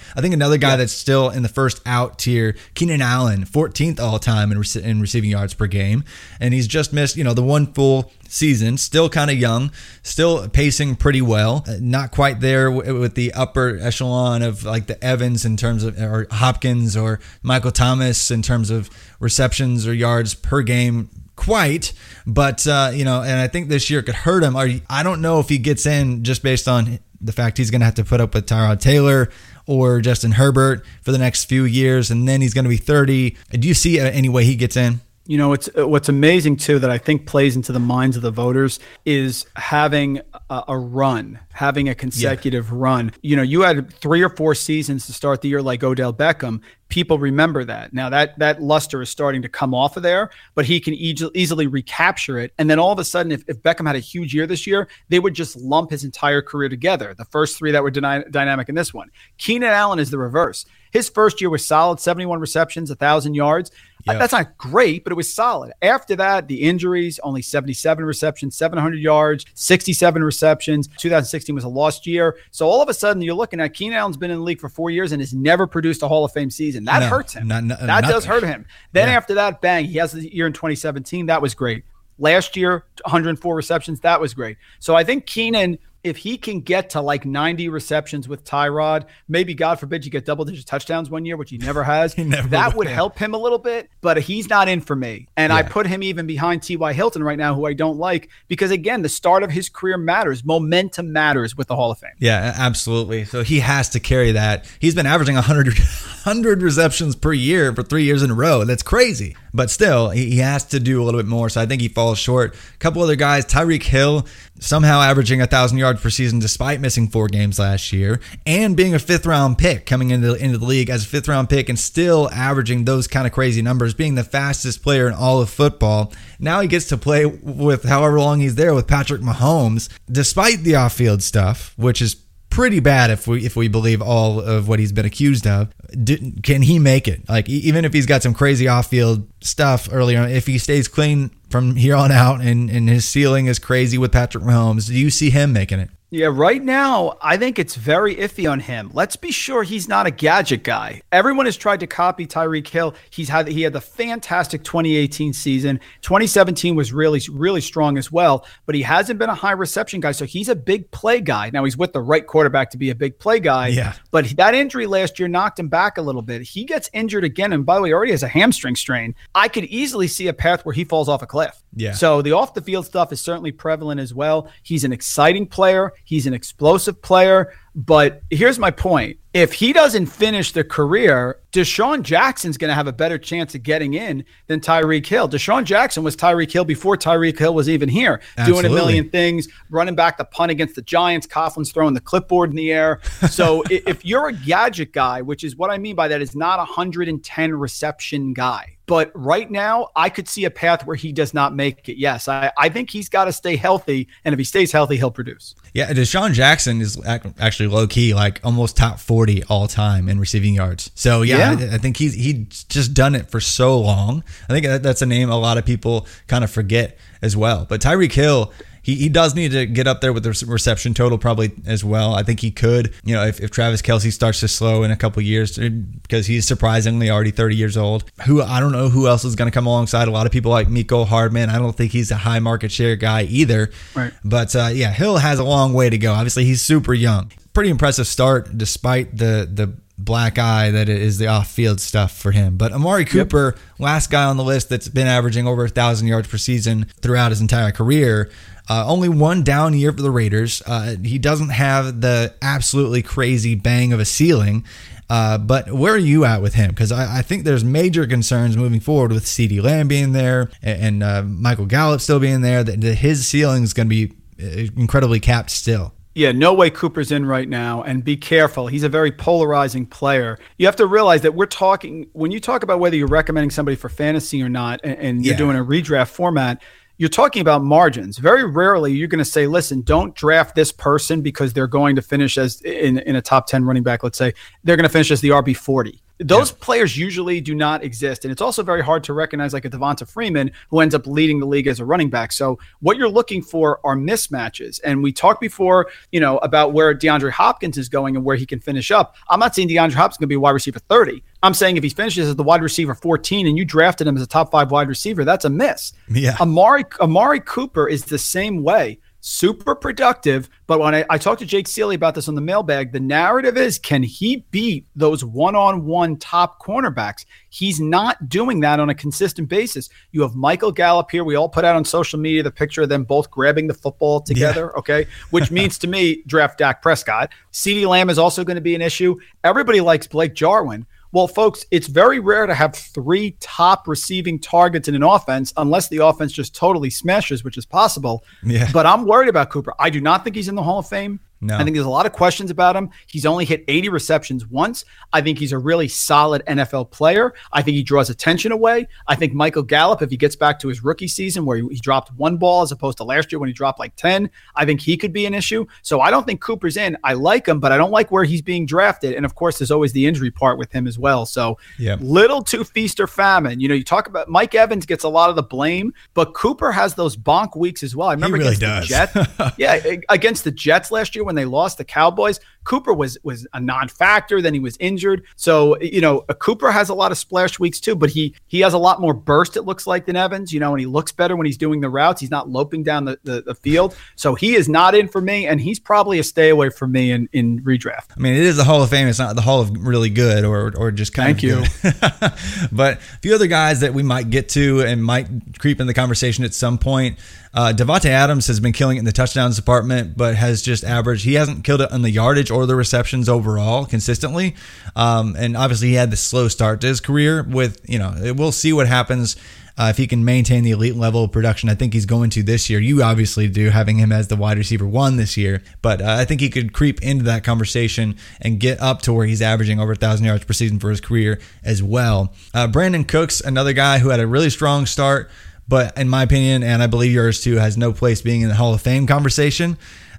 I think another guy yeah. that's still in the first out tier, Keenan Allen, 14th all time in, in receiving yards per game, and he's just missed, you know, the one full season. Still kind of young, still pacing pretty well. Uh, not quite there w- with the upper echelon of like the Evans in terms of or Hopkins or Michael Thomas in terms of receptions or yards per game quite, but uh, you know, and I think this year could hurt him. I don't know if he gets in just based on the fact he's going to have to put up with Tyrod Taylor or Justin Herbert for the next few years, and then he's going to be 30. Do you see any way he gets in? You know, it's uh, what's amazing too that I think plays into the minds of the voters is having a, a run, having a consecutive yeah. run. You know, you had three or four seasons to start the year like Odell Beckham. People remember that. Now that that luster is starting to come off of there, but he can e- easily recapture it. And then all of a sudden, if, if Beckham had a huge year this year, they would just lump his entire career together. The first three that were dyna- dynamic in this one. Keenan Allen is the reverse. His first year was solid 71 receptions, 1,000 yards. Yep. That's not great, but it was solid. After that, the injuries, only 77 receptions, 700 yards, 67 receptions. 2016 was a lost year. So all of a sudden, you're looking at Keenan Allen's been in the league for four years and has never produced a Hall of Fame season. That No, hurts him. not- no- that does hurt him. Then Yeah. after that, bang, he has the year in 2017. That was great. Last year, 104 receptions. That was great. So I think Keenan, if he can get to like 90 receptions with Tyrod, maybe God forbid you get double digit touchdowns one year, which he never has. never that would help him a little bit, but he's not in for me. And I put him even behind T.Y. Hilton right now, who I don't like, because again, the start of his career matters. Momentum matters with the Hall of Fame. Yeah, absolutely. So he has to carry that. He's been averaging 100, 100 receptions per year for three years in a row. That's crazy. But still, he he has to do a little bit more. So I think he falls short. A couple other guys, Tyreek Hill, somehow averaging 1,000 yards per season despite missing four games last year and being a fifth round pick coming into, into the league as a fifth round pick and still averaging those kind of crazy numbers, being the fastest player in all of football. Now he gets to play with however long he's there with Patrick Mahomes, despite the off field stuff, which is pretty bad if we if we believe all of what he's been accused of. Do, can he make it? Like even if he's got some crazy off-field stuff earlier, if he stays clean from here on out and and his ceiling is crazy with Patrick Mahomes, do you see him making it? Yeah, right now, I think it's very iffy on him. Let's be sure he's not a gadget guy. Everyone has tried to copy Tyreek Hill. He's had he had the fantastic 2018 season. 2017 was really really strong as well, but he hasn't been a high reception guy. So he's a big play guy. Now he's with the right quarterback to be a big play guy. Yeah. But that injury last year knocked him back a little bit. He gets injured again, and by the way, already has a hamstring strain. I could easily see a path where he falls off a cliff. Yeah. So the off the field stuff is certainly prevalent as well. He's an exciting player. He's an explosive player. But here's my point. If he doesn't finish the career, DeSean Jackson's going to have a better chance of getting in than Tyreek Hill. DeSean Jackson was Tyreek Hill before Tyreek Hill was even here, doing a million things, running back the punt against the Giants. Coughlin's throwing the clipboard in the air. So if you're a gadget guy, which is what I mean by that, is not a 110 reception guy. But right now, I could see a path where he does not make it. Yes, I, I think he's got to stay healthy. And if he stays healthy, he'll produce. Yeah, DeSean Jackson is actually low key, like almost top forty all time in receiving yards. So yeah, Yeah. I, I think he's he's just done it for so long. I think that, that's a name a lot of people kind of forget as well. But Tyreek Hill. He, he does need to get up there with the reception total probably as well. I think he could, you know, if, if Travis Kelce starts to slow in a couple years because he's surprisingly already 30 years old. Who I don't know who else is going to come alongside. A lot of people like Mecole Hardman. I don't think he's a high market share guy either. Right. But uh, yeah, Hill has a long way to go. Obviously, he's super young. Pretty impressive start, despite the the black eye that it is the off field stuff for him. But Amari Cooper, last guy on the list that's been averaging over a thousand yards per season throughout his entire career. Uh, only one down year for the Raiders. Uh, he doesn't have the absolutely crazy bang of a ceiling. Uh, but where are you at with him? Because I, I think there's major concerns moving forward with CeeDee Lamb being there and, and uh, Michael Gallup still being there. That, that his ceiling is going to be uh, incredibly capped still. Yeah, no way Cooper's in right now. And be careful. He's a very polarizing player. You have to realize that we're talking, when you talk about whether you're recommending somebody for fantasy or not, and, and yeah. you're doing a redraft format, you're talking about margins. Very rarely you're going to say, listen, don't draft this person because they're going to finish as in, in a top 10 running back, let's say, they're going to finish as the RB40. Those yeah. players usually do not exist. And it's also very hard to recognize, like a Devonta Freeman, who ends up leading the league as a running back. So, what you're looking for are mismatches. And we talked before, you know, about where DeAndre Hopkins is going and where he can finish up. I'm not saying DeAndre Hopkins going to be wide receiver 30. I'm saying if he finishes as the wide receiver 14 and you drafted him as a top five wide receiver, that's a miss. Yeah. Amari, Amari Cooper is the same way. Super productive, but when I, I talked to Jake Ciely about this on the mailbag, the narrative is can he beat those one-on-one top cornerbacks? He's not doing that on a consistent basis. You have Michael Gallup here. We all put out on social media the picture of them both grabbing the football together. Okay, which means to me, draft Dak Prescott. CeeDee Lamb is also going to be an issue. Everybody likes Blake Jarwin. Well, folks, it's very rare to have three top receiving targets in an offense unless the offense just totally smashes, which is possible. Yeah. But I'm worried about Cooper. I do not think he's in the Hall of Fame. No. I think there's a lot of questions about him. He's only hit 80 receptions once. I think he's a really solid NFL player. I think he draws attention away. I think Michael Gallup, if he gets back to his rookie season where he, he dropped one ball as opposed to last year when he dropped like 10, I think he could be an issue. So I don't think Cooper's in. I like him, but I don't like where he's being drafted. And of course, there's always the injury part with him as well. So Yep. little too feast or famine. You know, you talk about Mike Evans gets a lot of the blame, but Cooper has those bonk weeks as well. I remember really against does. the Jets. yeah, against the Jets last year when they lost the Cowboys, Cooper was was a non-factor. Then he was injured. So you know, Cooper has a lot of splash weeks too, but he he has a lot more burst. It looks like than Evans. You know, and he looks better when he's doing the routes. He's not loping down the, the, the field. So he is not in for me, and he's probably a stay away from me in in redraft. I mean, it is the Hall of Fame. It's not the Hall of really good or or just kind of. Thank of you. but a few other guys that we might get to and might creep in the conversation at some point. Uh, Davante Adams has been killing it in the touchdowns department, but has just averaged. He hasn't killed it on the yardage or the receptions overall consistently. Um, and obviously, he had the slow start to his career. With you know, we'll see what happens. Uh, if he can maintain the elite level of production, I think he's going to this year. You obviously do, having him as the wide receiver one this year, but uh, I think he could creep into that conversation and get up to where he's averaging over 1,000 yards per season for his career as well. Uh, Brandin Cooks, another guy who had a really strong start, but in my opinion, and I believe yours too, has no place being in the Hall of Fame conversation.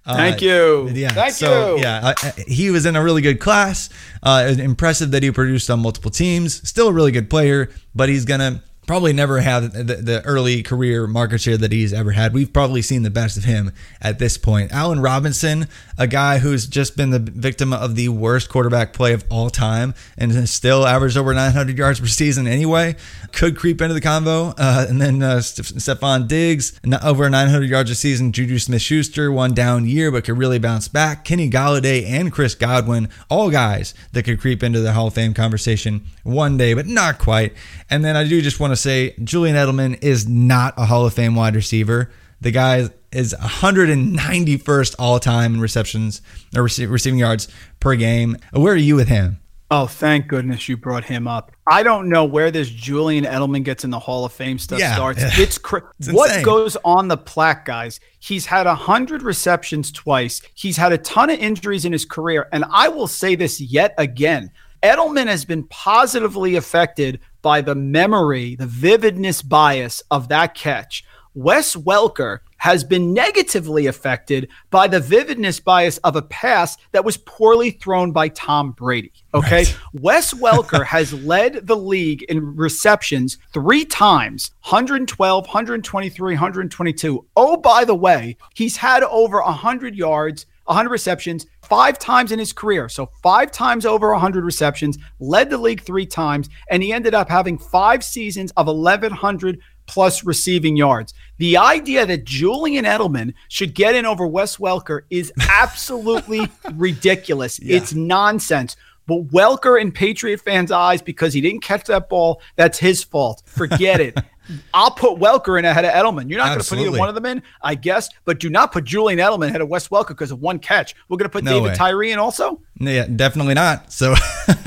Uh, Thank you. Yeah. Thank so, you. Yeah, uh, he was in a really good class. Uh, impressive that he produced on multiple teams. Still a really good player, but he's gonna probably never have the, the early career market share that he's ever had. We've probably seen the best of him at this point. Allen Robinson, a guy who's just been the victim of the worst quarterback play of all time and has still averaged over 900 yards per season anyway, could creep into the convo. Uh, and then uh, Steph- Stefon Diggs, over 900 yards a season. Juju Smith Schuster, one down year, but could really bounce back. Kenny Golladay and Chris Godwin, all guys that could creep into the Hall of Fame conversation one day, but not quite. And then I do just want to say Julian Edelman is not a Hall of Fame wide receiver. The guy is 191st all time in receptions or rece- receiving yards per game. Where are you with him? Oh, thank goodness you brought him up. I don't know where this Julian Edelman gets in the Hall of Fame stuff Yeah. starts. It's, cr- It's what insane. goes on the plaque, guys. He's had a hundred receptions twice. He's had a ton of injuries in his career, and I will say this yet again: Edelman has been positively affected by the memory, the vividness bias of that catch. Wes Welker has been negatively affected by the vividness bias of a pass that was poorly thrown by Tom Brady. Okay. Wes Welker has led the league in receptions three times 112, 123, 122. Oh, by the way, he's had over 100 yards. 100 receptions five times in his career. So, five times over 100 receptions, led the league three times, and he ended up having five seasons of 1,100 plus receiving yards. The idea that Julian Edelman should get in over Wes Welker is absolutely ridiculous. It's nonsense. But Welker in Patriot fans' eyes, because he didn't catch that ball, that's his fault. Forget it. I'll put Welker in ahead of Edelman. You're not going to put either one of them in, I guess, but do not put Julian Edelman ahead of Wes Welker because of one catch. We're going to put No David way. Tyree in also. Yeah, definitely not. So,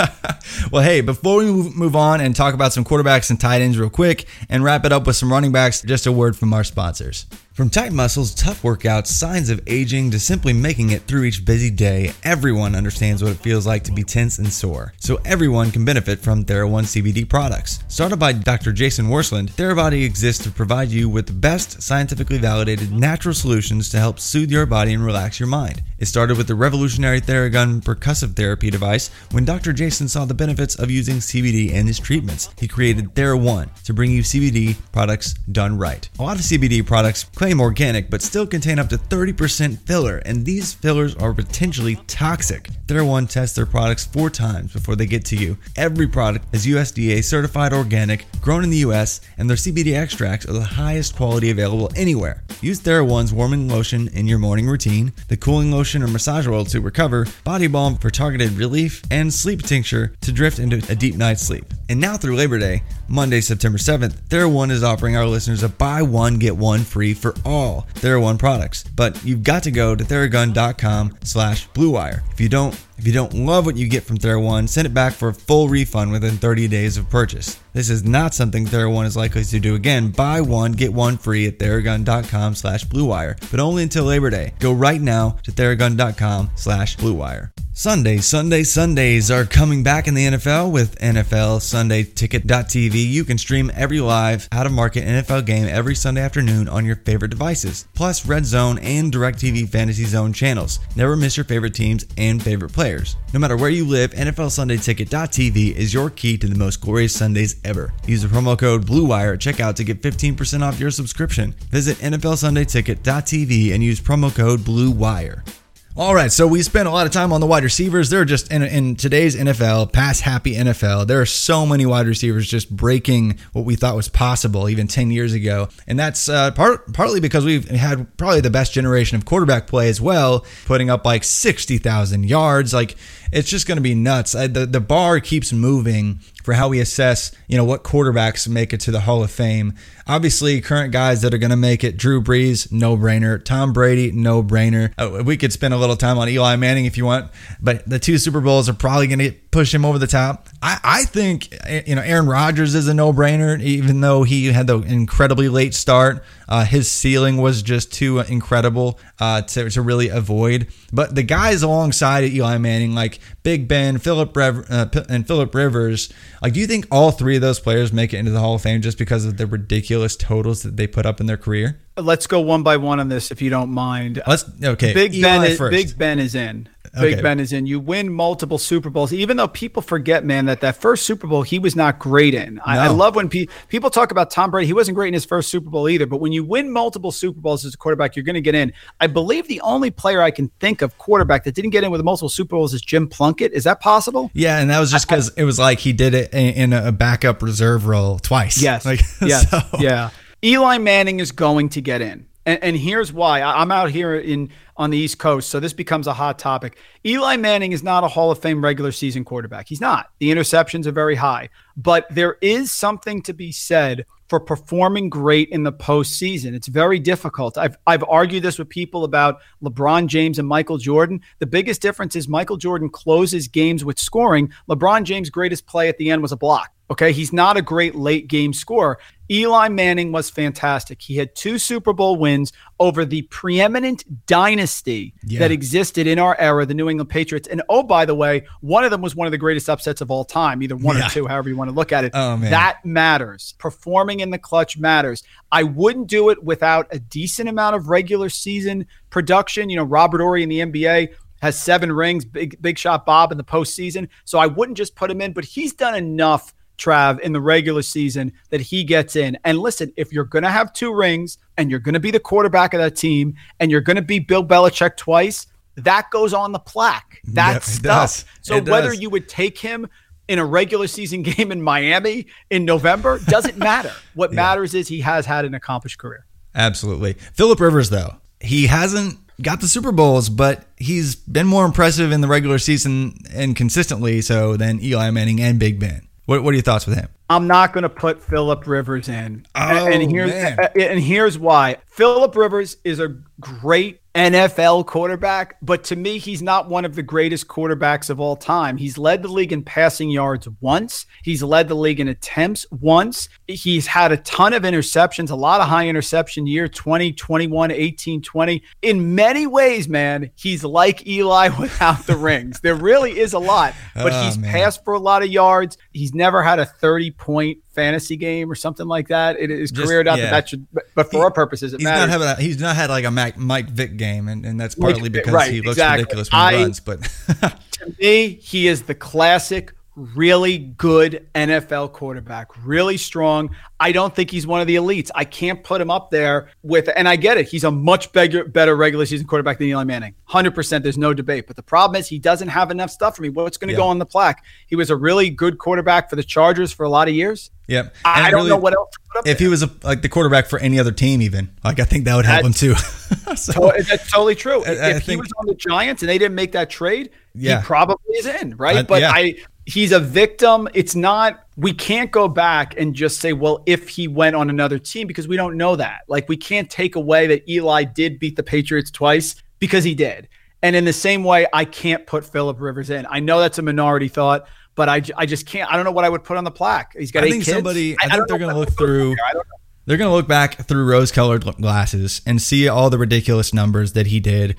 well, hey, before we move, on and talk about some quarterbacks and tight ends real quick and wrap it up with some running backs, just a word from our sponsors. From tight muscles, tough workouts, signs of aging, to simply making it through each busy day, everyone understands what it feels like to be tense and sore. So everyone can benefit from TheraOne CBD products. Started by Dr. Jason Wersland, TheraBody exists to provide you with the best scientifically validated natural solutions to help soothe your body and relax your mind. It started with the revolutionary Theragun percussive therapy device when Dr. Jason saw the benefits of using CBD in his treatments. He created TheraOne to bring you CBD products done right. A lot of CBD products claim organic but still contain up to 30% filler, and these fillers are potentially toxic. TheraOne tests their products four times before they get to you. Every product is USDA certified organic, grown in the US, and their CBD extracts are the highest quality available anywhere. Use TheraOne's warming lotion in your morning routine, the cooling lotion or massage oil to recover, body balm for targeted relief, and sleep tincture to drift into a deep night's sleep. And now through Labor Day, Monday, September 7th, TheraOne is offering our listeners a buy one, get one free for all TheraOne products. But you've got to go to theragun.com slash bluewire. If you don't, If you don't love what you get from TheraOne, send it back for a full refund within 30 days of purchase. This is not something TheraOne is likely to do again. Buy one, get one free at theragun.com slash bluewire, but only until Labor Day. Go right now to theragun.com slash bluewire. Sunday, Sunday, Sundays are coming back in the NFL with NFL Sunday Ticket.tv. You can stream every live, out of market NFL game every Sunday afternoon on your favorite devices, plus Red Zone and DirecTV Fantasy Zone channels. Never miss your favorite teams and favorite players. No matter where you live, NFL Sunday Ticket.tv is your key to the most glorious Sundays ever. Use the promo code BLUEWIRE at checkout to get 15% off your subscription. Visit NFL Sunday Ticket.tv and use promo code BLUEWIRE. All right, so we spent a lot of time on the wide receivers. They're just in, in today's NFL, pass happy NFL. There are so many wide receivers just breaking what we thought was possible even 10 years ago. And that's uh, part, partly because we've had probably the best generation of quarterback play as well, putting up like 60,000 yards. Like, it's just going to be nuts. I, the, the bar keeps moving for how we assess, you know, what quarterbacks make it to the Hall of Fame. Obviously, current guys that are going to make it: Drew Brees, no brainer; Tom Brady, no brainer. Uh, we could spend a little time on Eli Manning if you want, but the two Super Bowls are probably going to push him over the top. I, I think you know Aaron Rodgers is a no brainer, even though he had the incredibly late start. Uh, his ceiling was just too incredible uh, to, to really avoid. But the guys alongside Eli Manning, like Big Ben, Philip Rev- uh, and Philip Rivers, like do you think all three of those players make it into the Hall of Fame just because of the ridiculous totals that they put up in their career? Let's go one by one on this, if you don't mind. Let's okay. Big Eli Ben, is, first. Big Ben is in. Big Okay. Ben is in. You win multiple Super Bowls, even though people forget, man, that that first Super Bowl he was not great in. I, I love when pe- people talk about Tom Brady. He wasn't great in his first Super Bowl either. But when you win multiple Super Bowls as a quarterback, you're going to get in. I believe the only player I can think of quarterback that didn't get in with multiple Super Bowls is Jim Plunkett. Is that possible? Yeah, and that was just because it was like he did it in, in a backup reserve role twice. Yes. Like, yes. so- Yeah. Eli Manning is going to get in. And, and here's why. I'm out here in on the East Coast, so this becomes a hot topic. Eli Manning is not a Hall of Fame regular season quarterback. He's not. The interceptions are very high. But there is something to be said for performing great in the postseason. It's very difficult. I've I've argued this with people about LeBron James and Michael Jordan. The biggest difference is Michael Jordan closes games with scoring. LeBron James' greatest play at the end was a block. Okay, he's not a great late game scorer. Eli Manning was fantastic. He had two Super Bowl wins over the preeminent dynasty Yeah. that existed in our era, the New England Patriots. And oh, by the way, one of them was one of the greatest upsets of all time, either one Yeah. or two, however you want to look at it. Oh, man. That matters. Performing in the clutch matters. I wouldn't do it without a decent amount of regular season production. You know, Robert Horry in the NBA has seven rings, big big shot Bob in the postseason. So I wouldn't just put him in, but he's done enough, Trav, in the regular season that he gets in. And listen, if you're gonna have two rings and you're gonna be the quarterback of that team and you're gonna be Bill Belichick twice, that goes on the plaque. That Yep, stuff. does. So It whether does. you would take him in a regular season game in Miami in November doesn't matter. What matters is he has had an accomplished career. Absolutely. Philip Rivers, though, he hasn't got the Super Bowls, but he's been more impressive in the regular season and consistently so than Eli Manning and Big Ben. What, what are your thoughts with him? I'm not going to put Philip Rivers in. Oh, and, and here's man. and here's why. Philip Rivers is a great NFL quarterback, but to me he's not one of the greatest quarterbacks of all time. He's led the league in passing yards once. He's led the league in attempts once. He's had a ton of interceptions, a lot of high interception year 20, 21, 18, 20. In many ways, man, he's like Eli without the rings. There really is a lot, but Oh, he's man. passed for a lot of yards. He's never had a 30 point fantasy game or something like that. It is Just- career not yeah. that that should, but- for our purposes, it He's matters. not having a, he's not had like a Mac, Mike Vick game, and, and that's Which- partly because right, he looks exactly. ridiculous when he I- runs. But to me, he is the classic, really good NFL quarterback, really strong. I don't think he's one of the elites. I can't put him up there with, and I get it. He's a much bigger, better regular season quarterback than Eli Manning. 100%. There's no debate. But the problem is he doesn't have enough stuff for me. What's going to Yeah. go on the plaque? He was a really good quarterback for the Chargers for a lot of years. yep. I, And I don't really, know what else to put up If there. he was a, like the quarterback for any other team, even like I think that would help him too. so, That's totally true. I- if I he think- was on the Giants and they didn't make that trade, Yeah. he probably is in, right? But yeah. I he's a victim. It's not we can't go back and just say, well, if he went on another team, because we don't know that. Like we can't take away that Eli did beat the Patriots twice because he did. And in the same way, I can't put Philip Rivers in. I know that's a minority thought, but I, I just can't. I don't know what I would put on the plaque. He's got I think kids. somebody. I, I think they're going to look I would put through. I don't know. They're going to look back through rose-colored glasses and see all the ridiculous numbers that he did.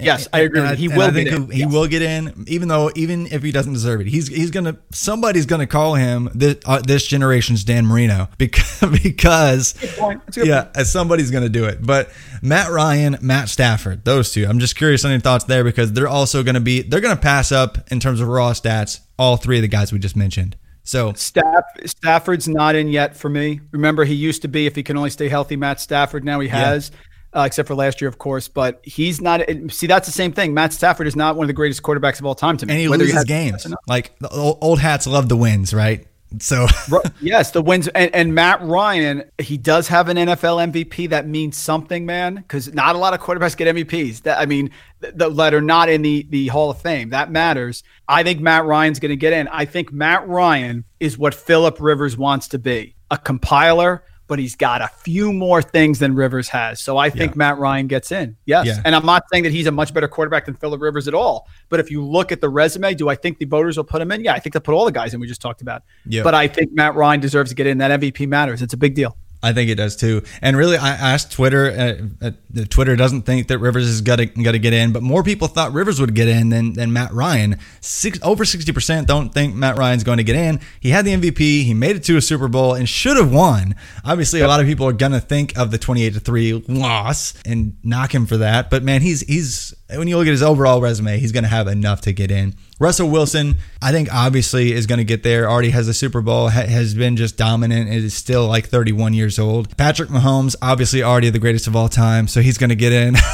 Yes, I agree. He will I think get in. he, will get in, even though even if he doesn't deserve it, he's he's gonna somebody's gonna call him this uh, this generation's Dan Marino because because point. That's a good yeah, somebody's gonna do it. But Matt Ryan, Matt Stafford, those two. I'm just curious on your thoughts there because they're also gonna be they're gonna pass up in terms of raw stats all three of the guys we just mentioned. So Staff, Stafford's not in yet for me. Remember, he used to be if he can only stay healthy. Matt Stafford now he has, uh, except for last year, of course. But he's not. See, that's the same thing. Matt Stafford is not one of the greatest quarterbacks of all time to me. and he Whether loses has- games. Like old hats love the wins, right? So yes, the wins and, and Matt Ryan, he does have an NFL MVP. That means something, man, because not a lot of quarterbacks get MVPs. That I mean, the th- that not in the the Hall of Fame. That matters. I think Matt Ryan's going to get in. I think Matt Ryan is what Philip Rivers wants to be, a compiler. But he's got a few more things than Rivers has. So I think Yeah. Matt Ryan gets in. Yes. Yeah. And I'm not saying that he's a much better quarterback than Philip Rivers at all. But if you look at the resume, do I think the voters will put him in? Yeah, I think they'll put all the guys in we just talked about. Yeah. But I think Matt Ryan deserves to get in. That MVP matters. It's a big deal. I think it does too. And really, I asked Twitter. Uh, uh, Twitter doesn't think that Rivers is gonna gonna get in, but more people thought Rivers would get in than than Matt Ryan. Six, over sixty percent don't think Matt Ryan's going to get in. He had the MVP. He made it to a Super Bowl and should have won. Obviously, a lot of people are gonna think of the twenty-eight to three loss and knock him for that. But man, he's he's when you look at his overall resume, he's gonna have enough to get in. Russell Wilson, I think obviously is going to get there. Already has a Super Bowl, ha- has been just dominant. and is still like 31 years old. Patrick Mahomes, obviously already the greatest of all time, so he's going to get in.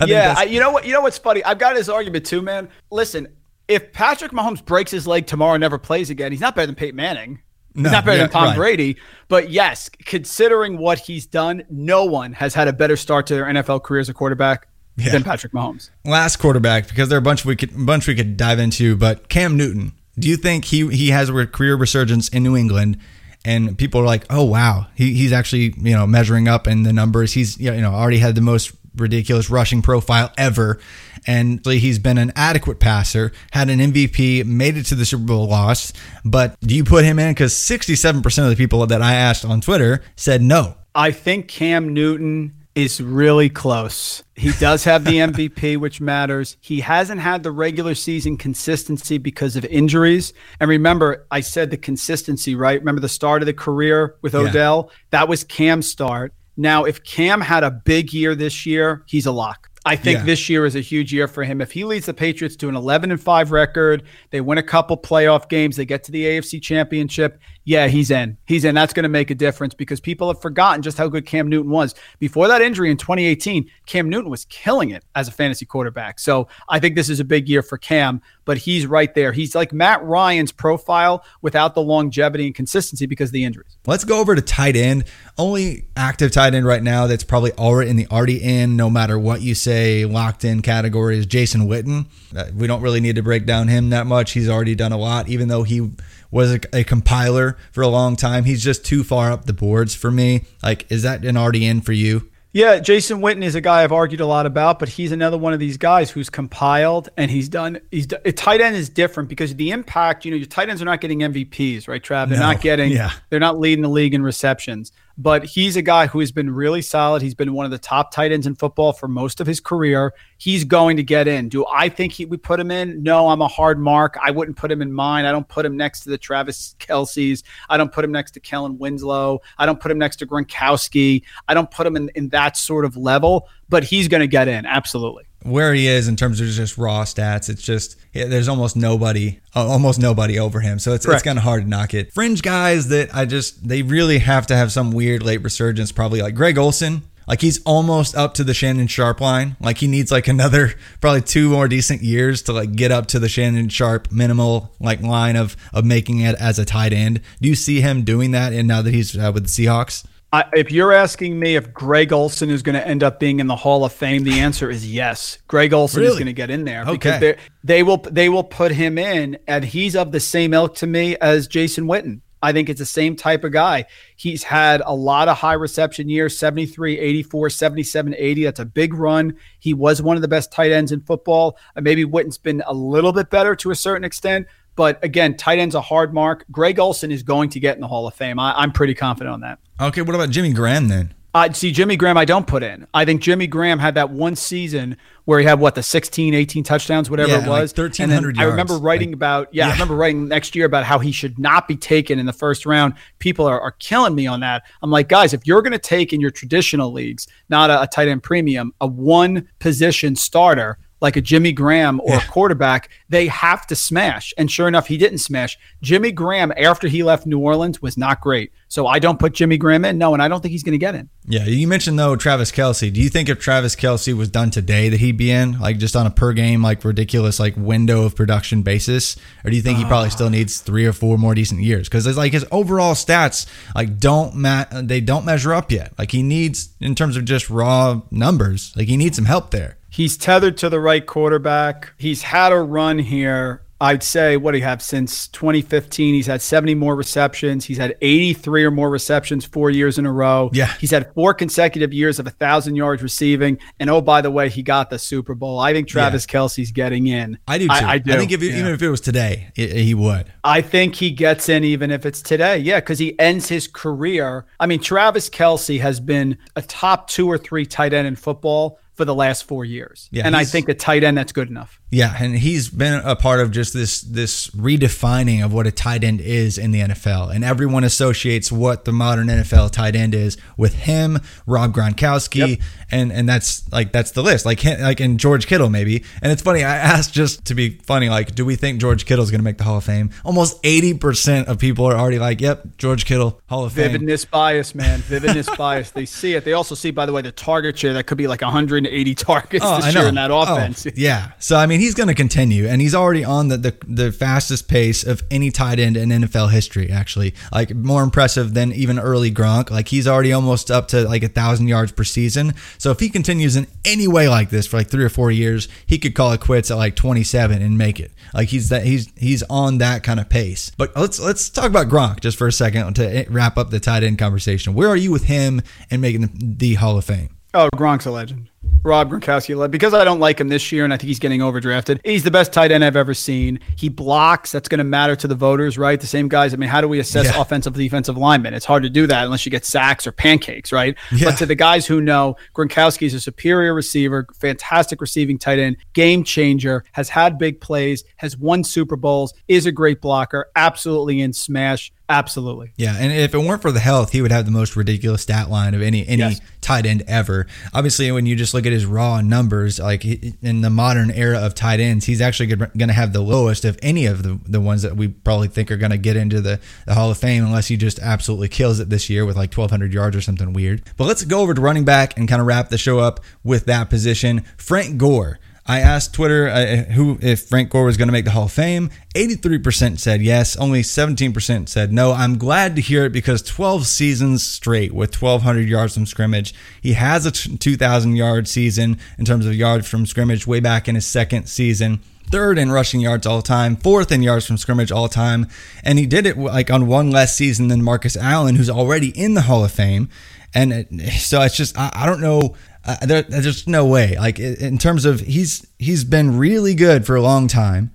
I yeah, I, you know what? You know what's funny? I've got his argument too, man. Listen, if Patrick Mahomes breaks his leg tomorrow and never plays again, he's not better than Peyton Manning. He's not better yeah, than Tom right. Brady. But yes, considering what he's done, no one has had a better start to their NFL career as a quarterback Yeah. than Patrick Mahomes. last quarterback because there are a bunch we could bunch we could dive into. But Cam Newton, do you think he he has a career resurgence in New England? And people are like, oh wow, he, he's actually you know measuring up in the numbers. He's you know already had the most ridiculous rushing profile ever, and he's been an adequate passer, had an MVP, made it to the Super Bowl loss. But do you put him in? Because sixty seven percent of the people that I asked on Twitter said no. I think Cam Newton is really close. He does have the MVP, which matters. He hasn't had the regular season consistency because of injuries. And remember, I said the consistency, right? Remember the start of the career with Yeah. Odell? That was Cam's start. Now, if Cam had a big year this year, he's a lock. I think Yeah. this year is a huge year for him. If he leads the Patriots to an 11 and 5 record, they win a couple playoff games, they get to the AFC Championship, yeah, he's in. He's in. That's going to make a difference because people have forgotten just how good Cam Newton was. Before that injury in 2018, Cam Newton was killing it as a fantasy quarterback. So I think this is a big year for Cam, but he's right there. He's like Matt Ryan's profile without the longevity and consistency because of the injuries. Let's go over to tight end. Only active tight end right now that's probably already in the already in, no matter what you say, locked in category is Jason Witten. Uh, we don't really need to break down him that much. He's already done a lot, even though he was a, a compiler for a long time. He's just too far up the boards for me. Like, is that an already in for you? Yeah, Jason Witten is a guy I've argued a lot about, but he's another one of these guys who's compiled and he's done. He's a tight end is different because the impact. You know, your tight ends are not getting MVPs, right, Trav? They're No, not getting. yeah. They're not leading the league in receptions. But he's a guy who has been really solid. He's been one of the top tight ends in football for most of his career. He's going to get in. Do I think he would put him in? No, I'm a hard mark. I wouldn't put him in mine. I don't put him next to the Travis Kelce's. I don't put him next to Kellen Winslow. I don't put him next to Gronkowski. I don't put him in, in that sort of level, but he's going to get in. Absolutely. Where he is in terms of just raw stats, it's just there's almost nobody, uh, almost nobody over him. So it's it's kind of hard to knock it. Fringe guys that I just they really have to have some weird late resurgence. Probably like Greg Olsen. Like he's almost up to the Shannon Sharpe line. Like he needs like another probably two more decent years to like get up to the Shannon Sharpe minimal like line of of making it as a tight end. Do you see him doing that? And now that he's uh, with the Seahawks, I, if you're asking me if Greg Olsen is going to end up being in the Hall of Fame, the answer is yes. Greg Olsen is going to get in there Okay. because they they will they will put him in, and he's of the same ilk to me as Jason Witten. I think it's the same type of guy. He's had a lot of high reception years 73, 84, 77, 80. That's a big run. He was one of the best tight ends in football. Uh, maybe Witten's been a little bit better to a certain extent. But again, tight end's a hard mark. Greg Olsen is going to get in the Hall of Fame. I, I'm pretty confident on that. Okay, what about Jimmy Graham then? Uh, see, Jimmy Graham, I don't put in. I think Jimmy Graham had that one season where he had what the 16, 18 touchdowns, whatever Yeah, it was. like 1,300 I remember writing Like- about, yeah, I remember writing next year about how he should not be taken in the first round. People are, are killing me on that. I'm like, guys, if you're going to take in your traditional leagues, not a, a tight end premium, a one position starter like a Jimmy Graham or a quarterback, they have to smash. And sure enough, he didn't smash. Jimmy Graham, after he left New Orleans, was not great. So I don't put Jimmy Graham in. No, and I don't think he's going to get in. Yeah, you mentioned though Travis Kelce. Do you think if Travis Kelce was done today that he'd be in, like just on a per game, like ridiculous, like window of production basis, or do you think he probably ah. still needs three or four more decent years? Because it's like his overall stats, like don't ma- they don't measure up yet. Like he needs in terms of just raw numbers, like he needs some help there. He's tethered to the right quarterback. He's had a run here. I'd say what do you have since 2015? He's had 70 more receptions. He's had 83 or more receptions four years in a row. Yeah. He's had four consecutive years of a thousand yards receiving. And oh, by the way, he got the Super Bowl. I think Travis Kelce's getting in. I do too. I, do. I think if it, Yeah. even if it was today, it, he would. I think he gets in even if it's today. Yeah, because he ends his career. I mean, Travis Kelce has been a top two or three tight end in football for the last four years. Yeah, and I think a tight end that's good enough. Yeah, and he's been a part of just this this redefining of what a tight end is in the NFL, and everyone associates what the modern NFL tight end is with him, Rob Gronkowski, and and that's like that's the list, like like and George Kittle maybe. And it's funny, I asked just to be funny, like, do we think George Kittle's going to make the Hall of Fame? Almost eighty percent of people are already like, yep, George Kittle, Hall of Fame. Vividness bias, man. Vividness bias. They see it. They also see, by the way, the target share that could be like 180 targets oh, this year in that Oh, offense. yeah. So I mean, he's going to continue, and he's already on the, the the fastest pace of any tight end in NFL history. Actually, like more impressive than even early Gronk. Like he's already almost up to like a thousand yards per season. So if he continues in any way like this for like three or four years, he could call it quits at like 27 and make it. Like he's that he's he's on that kind of pace. But let's let's talk about Gronk just for a second to eh, wrap up the tight end conversation. Where are you with him and making the Hall of Fame? Oh, Gronk's a legend. Rob Gronkowski, because I don't like him this year, and I think he's getting overdrafted. He's the best tight end I've ever seen. He blocks. That's going to matter to the voters, right? The same guys. I mean, how do we assess Yeah. offensive, defensive linemen? It's hard to do that unless you get sacks or pancakes, right? Yeah. But to the guys who know, Gronkowski is a superior receiver, fantastic receiving tight end, game changer, has had big plays, has won Super Bowls, is a great blocker, absolutely in smash. Absolutely. Yeah, and if it weren't for the health, he would have the most ridiculous stat line of any any Yes. tight end ever. Obviously, when you just look at his raw numbers, like in the modern era of tight ends, he's actually going to have the lowest of any of the, the ones that we probably think are going to get into the, the Hall of Fame, unless he just absolutely kills it this year with like 1,200 yards or something weird. But let's go over to running back and kind of wrap the show up with that position. Frank Gore. I asked Twitter uh, who if Frank Gore was going to make the Hall of Fame. 83% said yes, only 17% said no. I'm glad to hear it because 12 seasons straight with 1200 yards from scrimmage. He has a 2000 yard season in terms of yards from scrimmage way back in his second season. Third in rushing yards all time, fourth in yards from scrimmage all time, and he did it like on one less season than Marcus Allen, who's already in the Hall of Fame. And so it's just I, I don't know. Uh, there, there's no way. Like in terms of he's he's been really good for a long time,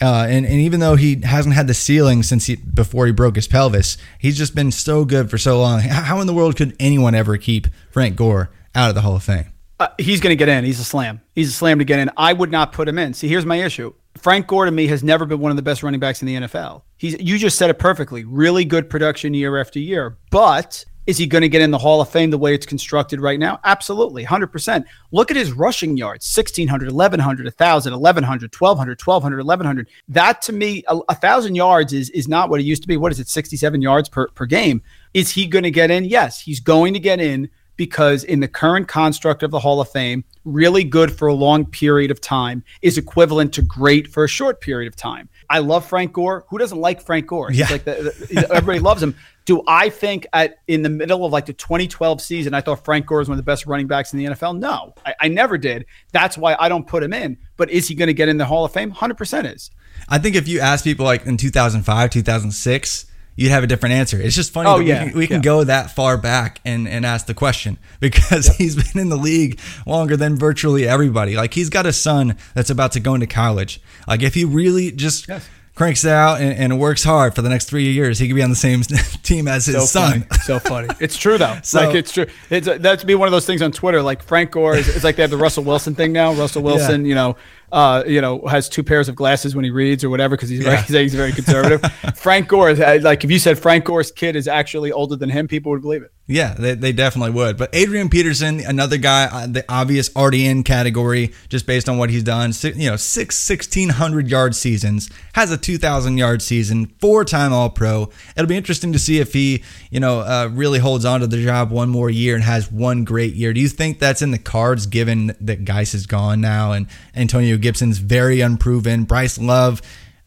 uh, and and even though he hasn't had the ceiling since he before he broke his pelvis, he's just been so good for so long. How in the world could anyone ever keep Frank Gore out of the Hall of Fame? Uh, he's going to get in. He's a slam. He's a slam to get in. I would not put him in. See, here's my issue. Frank Gore to me has never been one of the best running backs in the NFL. He's you just said it perfectly. Really good production year after year. But is he going to get in the Hall of Fame the way it's constructed right now? Absolutely. 100%. Look at his rushing yards 1,600, 1,100, 1,000, 1,100, 1,200, 1,200, 1,100. That to me, a, a 1,000 yards is, is not what it used to be. What is it, 67 yards per, per game? Is he going to get in? Yes, he's going to get in because in the current construct of the Hall of Fame, really good for a long period of time is equivalent to great for a short period of time. I love Frank Gore. Who doesn't like Frank Gore? He's Yeah. like the, the- everybody loves him. Do I think at in the middle of like the 2012 season, I thought Frank Gore was one of the best running backs in the NFL? No, I, I never did. That's why I don't put him in. But is he going to get in the Hall of Fame? 100% is. I think if you ask people like in 2005, 2006, you'd have a different answer. It's just funny Oh, that yeah, we can, we can yeah. go that far back and, and ask the question because he's been in the league longer than virtually everybody. Like he's got a son that's about to go into college. Like if he really just cranks it out and, and works hard for the next three years, he could be on the same team as his so son. Funny. So funny. It's true though. So- like it's true. It's that's be one of those things on Twitter. Like Frank Gore is it's like they have the Russell Wilson thing now. Russell Wilson, you know, uh, you know, has two pairs of glasses when he reads or whatever because he's very, Yeah. he's, he's very conservative. Frank Gore is like if you said Frank Gore's kid is actually older than him, people would believe it. Yeah, they, they definitely would. But Adrian Peterson, another guy, uh, the obvious already in category, just based on what he's done. You know, six 1,600 yard seasons, has a 2,000 yard season, four time All Pro. It'll be interesting to see if he, you know, uh, really holds on to the job one more year and has one great year. Do you think that's in the cards given that Guice is gone now and Antonio Gibson's very unproven? Bryce Love,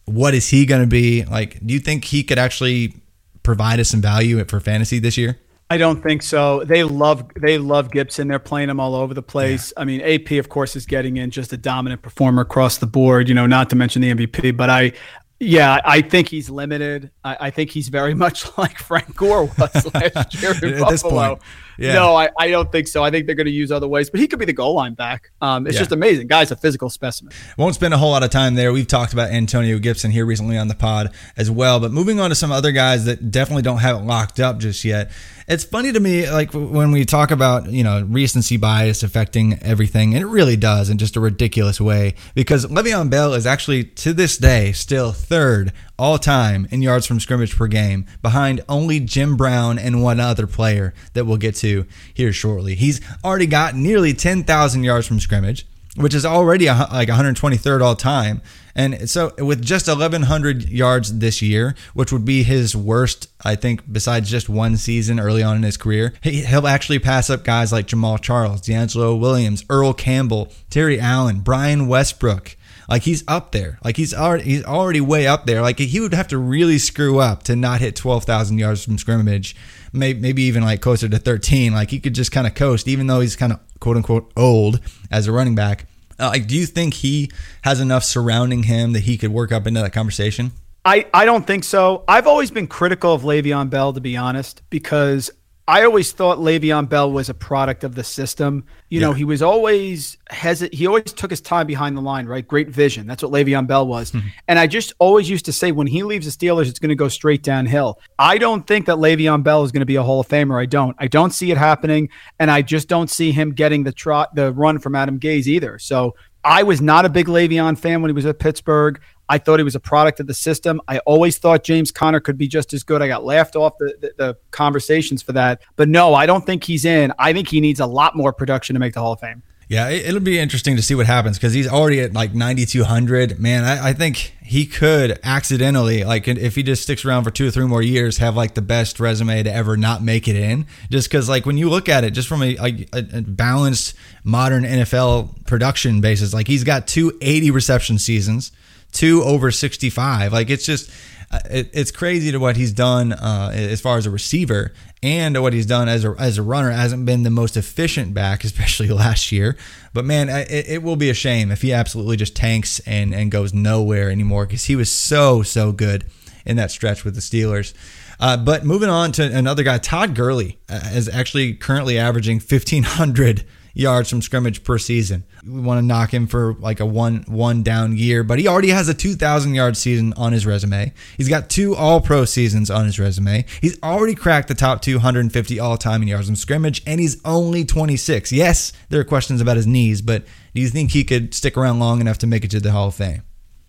what is he going to be? Like, do you think he could actually provide us some value for fantasy this year? I don't think so. They love they love Gibson. They're playing him all over the place. I mean, AP of course is getting in just a dominant performer across the board. You know, not to mention the MVP. But I, yeah, I think he's limited. I, I think he's very much like Frank Gore was last year in At this Buffalo. point, yeah. No, I, I don't think so. I think they're going to use other ways. But he could be the goal line back. Um, it's Yeah. just amazing. Guy's a physical specimen. Won't spend a whole lot of time there. We've talked about Antonio Gibson here recently on the pod as well. But moving on to some other guys that definitely don't have it locked up just yet. It's funny to me, like when we talk about, you know, recency bias affecting everything, and it really does in just a ridiculous way, because Le'Veon Bell is actually, to this day, still third all time in yards from scrimmage per game, behind only Jim Brown and one other player that we'll get to here shortly. He's already got nearly 10,000 yards from scrimmage which is already a, like 123rd all time. And so with just 1,100 yards this year, which would be his worst, I think, besides just one season early on in his career, he, he'll actually pass up guys like Jamaal Charles, DeAngelo Williams, Earl Campbell, Terry Allen, Brian Westbrook. Like he's up there. Like he's already he's already way up there. Like he would have to really screw up to not hit 12,000 yards from scrimmage. Maybe, maybe even like closer to 13. Like he could just kind of coast, even though he's kind of quote unquote old as a running back. Uh, like, do you think he has enough surrounding him that he could work up into that conversation? I, I don't think so. I've always been critical of Le'Veon Bell, to be honest, because I always thought Le'Veon Bell was a product of the system. You know, he was always hesit. He always took his time behind the line, right? Great vision. That's what Le'Veon Bell was. Mm-hmm. and I just always used to say when he leaves the Steelers, it's going to go straight downhill. I don't think that Le'Veon Bell is going to be a Hall of Famer. I don't. I don't see it happening, and I just don't see him getting the trot, the run from Adam Gase either. So I was not a big Le'Veon fan when he was at Pittsburgh. I thought he was a product of the system. I always thought James Conner could be just as good. I got laughed off the, the, the conversations for that. But no, I don't think he's in. I think he needs a lot more production to make the Hall of Fame. Yeah, it- it'll be interesting to see what happens because he's already at like 9,200. Man, I, I think he could accidentally, like, if he just sticks around for two or three more years, have like the best resume to ever not make it in. Just because, like, when you look at it, just from a, a, a balanced modern NFL production basis, like, he's got two 80 reception seasons, two over 65. Like, it's just. uh, It, it's crazy to what he's done uh, as far as a receiver and what he's done as a, as a runner hasn't been the most efficient back, especially last year. But man, it, it will be a shame if he absolutely just tanks and, and goes nowhere anymore because he was so, so good in that stretch with the Steelers. Uh, but moving on to another guy, Todd Gurley uh, is actually currently averaging 1,500 yards from scrimmage per season. We want to knock him for like a one one down year, but he already has a 2,000 yard season on his resume. He's got two All Pro seasons on his resume. He's already cracked the top 250 all time in yards from scrimmage, and he's only 26. Yes, there are questions about his knees, but do you think he could stick around long enough to make it to the Hall of Fame?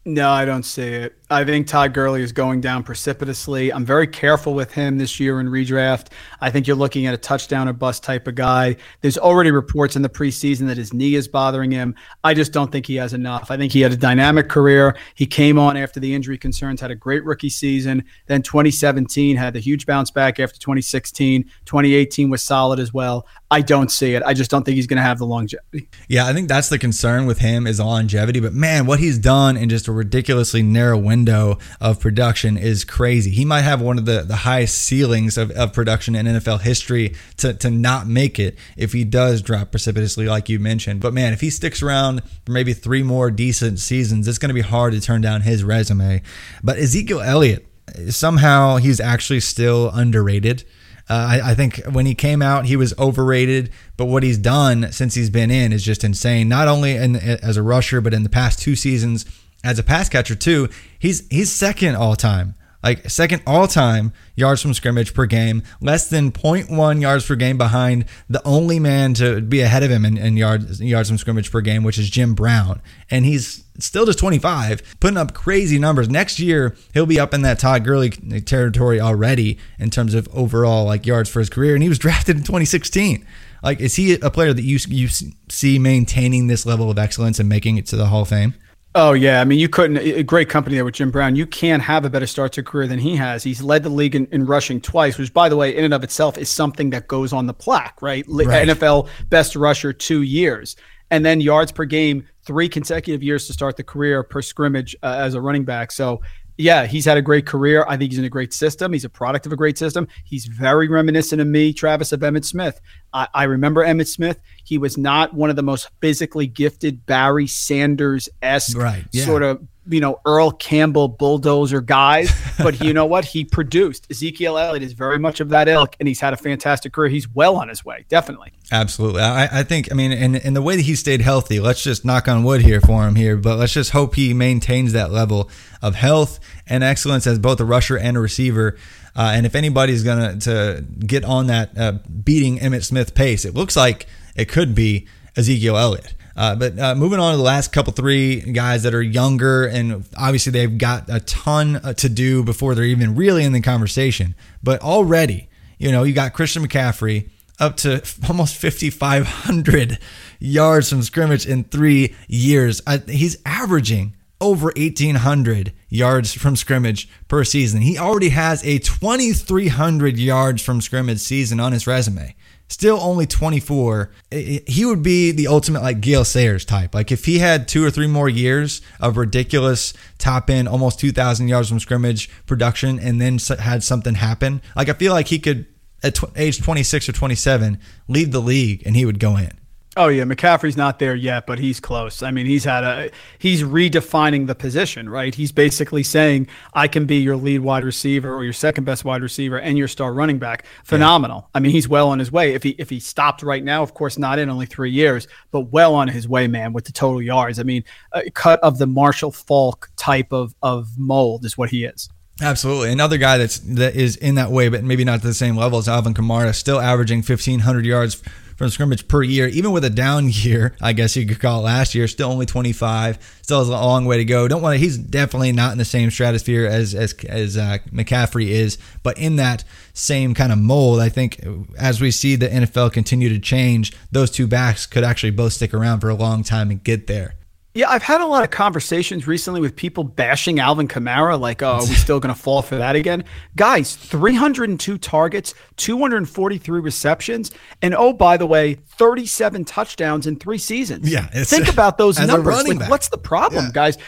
No, I don't see it. I think Todd Gurley is going down precipitously. I'm very careful with him this year in redraft. I think you're looking at a touchdown or bust type of guy. There's already reports in the preseason that his knee is bothering him. I just don't think he has enough. I think he had a dynamic career. He came on after the injury concerns, had a great rookie season. Then 2017 had the huge bounce back after 2016. 2018 was solid as well. I don't see it. I just don't think he's going to have the longevity. Yeah, I think that's the concern with him is longevity. But man, what he's done in just a ridiculously narrow window of production is crazy. He might have one of the, the highest ceilings of, of production in NFL history to, to not make it if he does drop precipitously, like you mentioned. But man, if he sticks around for maybe three more decent seasons, it's going to be hard to turn down his resume. But Ezekiel Elliott, somehow he's actually still underrated. Uh, I, I, think when he came out, he was overrated, but what he's done since he's been in is just insane. Not only in, as a rusher, but in the past two seasons as a pass catcher too. He's he's second all time like second all time yards from scrimmage per game, less than 0.1 yards per game behind the only man to be ahead of him in, in yards yards from scrimmage per game, which is Jim Brown, and he's still just 25, putting up crazy numbers. Next year he'll be up in that Todd Gurley territory already in terms of overall like yards for his career, and he was drafted in 2016. Like, is he a player that you you see maintaining this level of excellence and making it to the Hall of Fame? Oh yeah, I mean you couldn't. A great company there with Jim Brown. You can't have a better start to a career than he has. He's led the league in, in, rushing twice, which by the way, in and of itself, is something that goes on the plaque, right? right? NFL best rusher two years, and then yards per game three consecutive years to start the career per scrimmage uh, as a running back. So yeah, he's had a great career. I think he's in a great system. He's a product of a great system. He's very reminiscent of me, Travis, of Emmitt Smith. I, I remember Emmitt Smith. He was not one of the most physically gifted Barry Sanders esque right, yeah. sort of you know Earl Campbell bulldozer guys, but you know what? He produced. Ezekiel Elliott is very much of that ilk, and he's had a fantastic career. He's well on his way, definitely. Absolutely, I, I think. I mean, and in the way that he stayed healthy, let's just knock on wood here for him here, but let's just hope he maintains that level of health and excellence as both a rusher and a receiver. Uh, and if anybody's gonna to get on that uh, beating Emmitt Smith pace, it looks like it could be Ezekiel Elliott. Uh, but uh, moving on to the last couple three guys that are younger, and obviously they've got a ton uh, to do before they're even really in the conversation. But already, you know, you got Christian McCaffrey up to almost 5,500 yards from scrimmage in three years. Uh, he's averaging over 1,800 yards from scrimmage per season. He already has a 2,300 yards from scrimmage season on his resume still only 24. He would be the ultimate like Gale Sayers type. Like if he had two or three more years of ridiculous top end, almost 2,000 yards from scrimmage production, and then had something happen, like I feel like he could at age 26 or 27 lead the league and he would go in. Oh yeah, McCaffrey's not there yet, but he's close. I mean, he's had a he's redefining the position, right? He's basically saying I can be your lead wide receiver or your second best wide receiver and your star running back. Phenomenal. Yeah. I mean, he's well on his way. If he if he stopped right now, of course not in only 3 years, but well on his way, man, with the total yards. I mean, a cut of the Marshall Faulk type of of mold is what he is. Absolutely. Another guy that's that is in that way, but maybe not to the same level as Alvin Kamara, still averaging 1,500 yards from scrimmage per year, even with a down year, I guess you could call it last year, still only 25, still has a long way to go. Don't want to, he's definitely not in the same stratosphere as, as, as uh, McCaffrey is, but in that same kind of mold, I think as we see the NFL continue to change, those two backs could actually both stick around for a long time and get there. Yeah, I've had a lot of conversations recently with people bashing Alvin Kamara, like, oh, are we still going to fall for that again? Guys, 302 targets, 243 receptions, and oh, by the way, 37 touchdowns in three seasons. Yeah. Think about those numbers. Like, what's the problem, yeah. guys?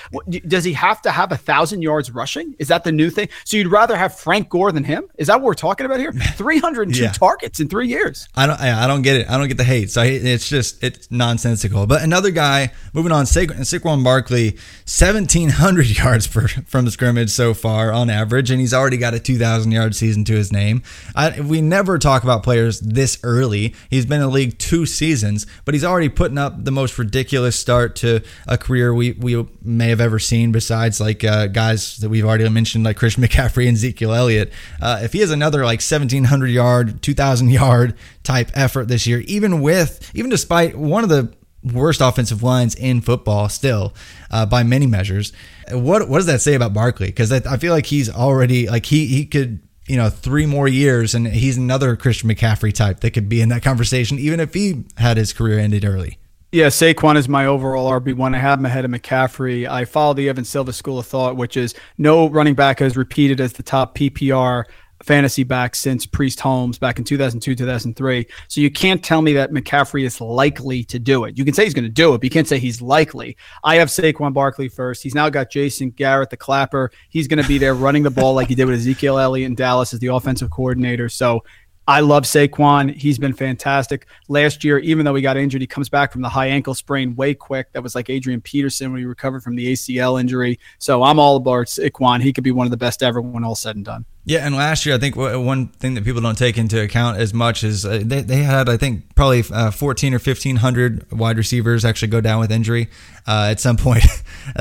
Does he have to have a thousand yards rushing? Is that the new thing? So you'd rather have Frank Gore than him? Is that what we're talking about here? 302 yeah. targets in three years. I don't, I don't get it. I don't get the hate. So it's just, it's nonsensical. But another guy, moving on, Saquon and Saquon Barkley, 1,700 yards per, from the scrimmage so far on average, and he's already got a 2,000 yard season to his name. I, we never talk about players this early. He's been in the league two seasons, but he's already putting up the most ridiculous start to a career we, we may have ever seen, besides like uh, guys that we've already mentioned, like Christian McCaffrey and Ezekiel Elliott. Uh, if he has another like 1,700 yard, 2,000 yard type effort this year, even with, even despite one of the worst offensive lines in football still uh, by many measures. What what does that say about Barkley? Because I, I, feel like he's already like he he could you know three more years and he's another Christian McCaffrey type that could be in that conversation even if he had his career ended early. Yeah, Saquon is my overall RB1. I have him ahead of McCaffrey. I follow the Evan Silva school of thought, which is no running back has repeated as the top PPR fantasy back since Priest Holmes back in 2002, 2003. So you can't tell me that McCaffrey is likely to do it. You can say he's going to do it, but you can't say he's likely. I have Saquon Barkley first. He's now got Jason Garrett, the clapper. He's going to be there running the ball like he did with Ezekiel Elliott in Dallas as the offensive coordinator. So I love Saquon. He's been fantastic. Last year, even though he got injured, he comes back from the high ankle sprain way quick. That was like Adrian Peterson when he recovered from the ACL injury. So I'm all about Saquon. He could be one of the best ever when all said and done. Yeah, and last year I think one thing that people don't take into account as much is uh, they, they had I think probably uh, 14 or 1500 wide receivers actually go down with injury uh, at some point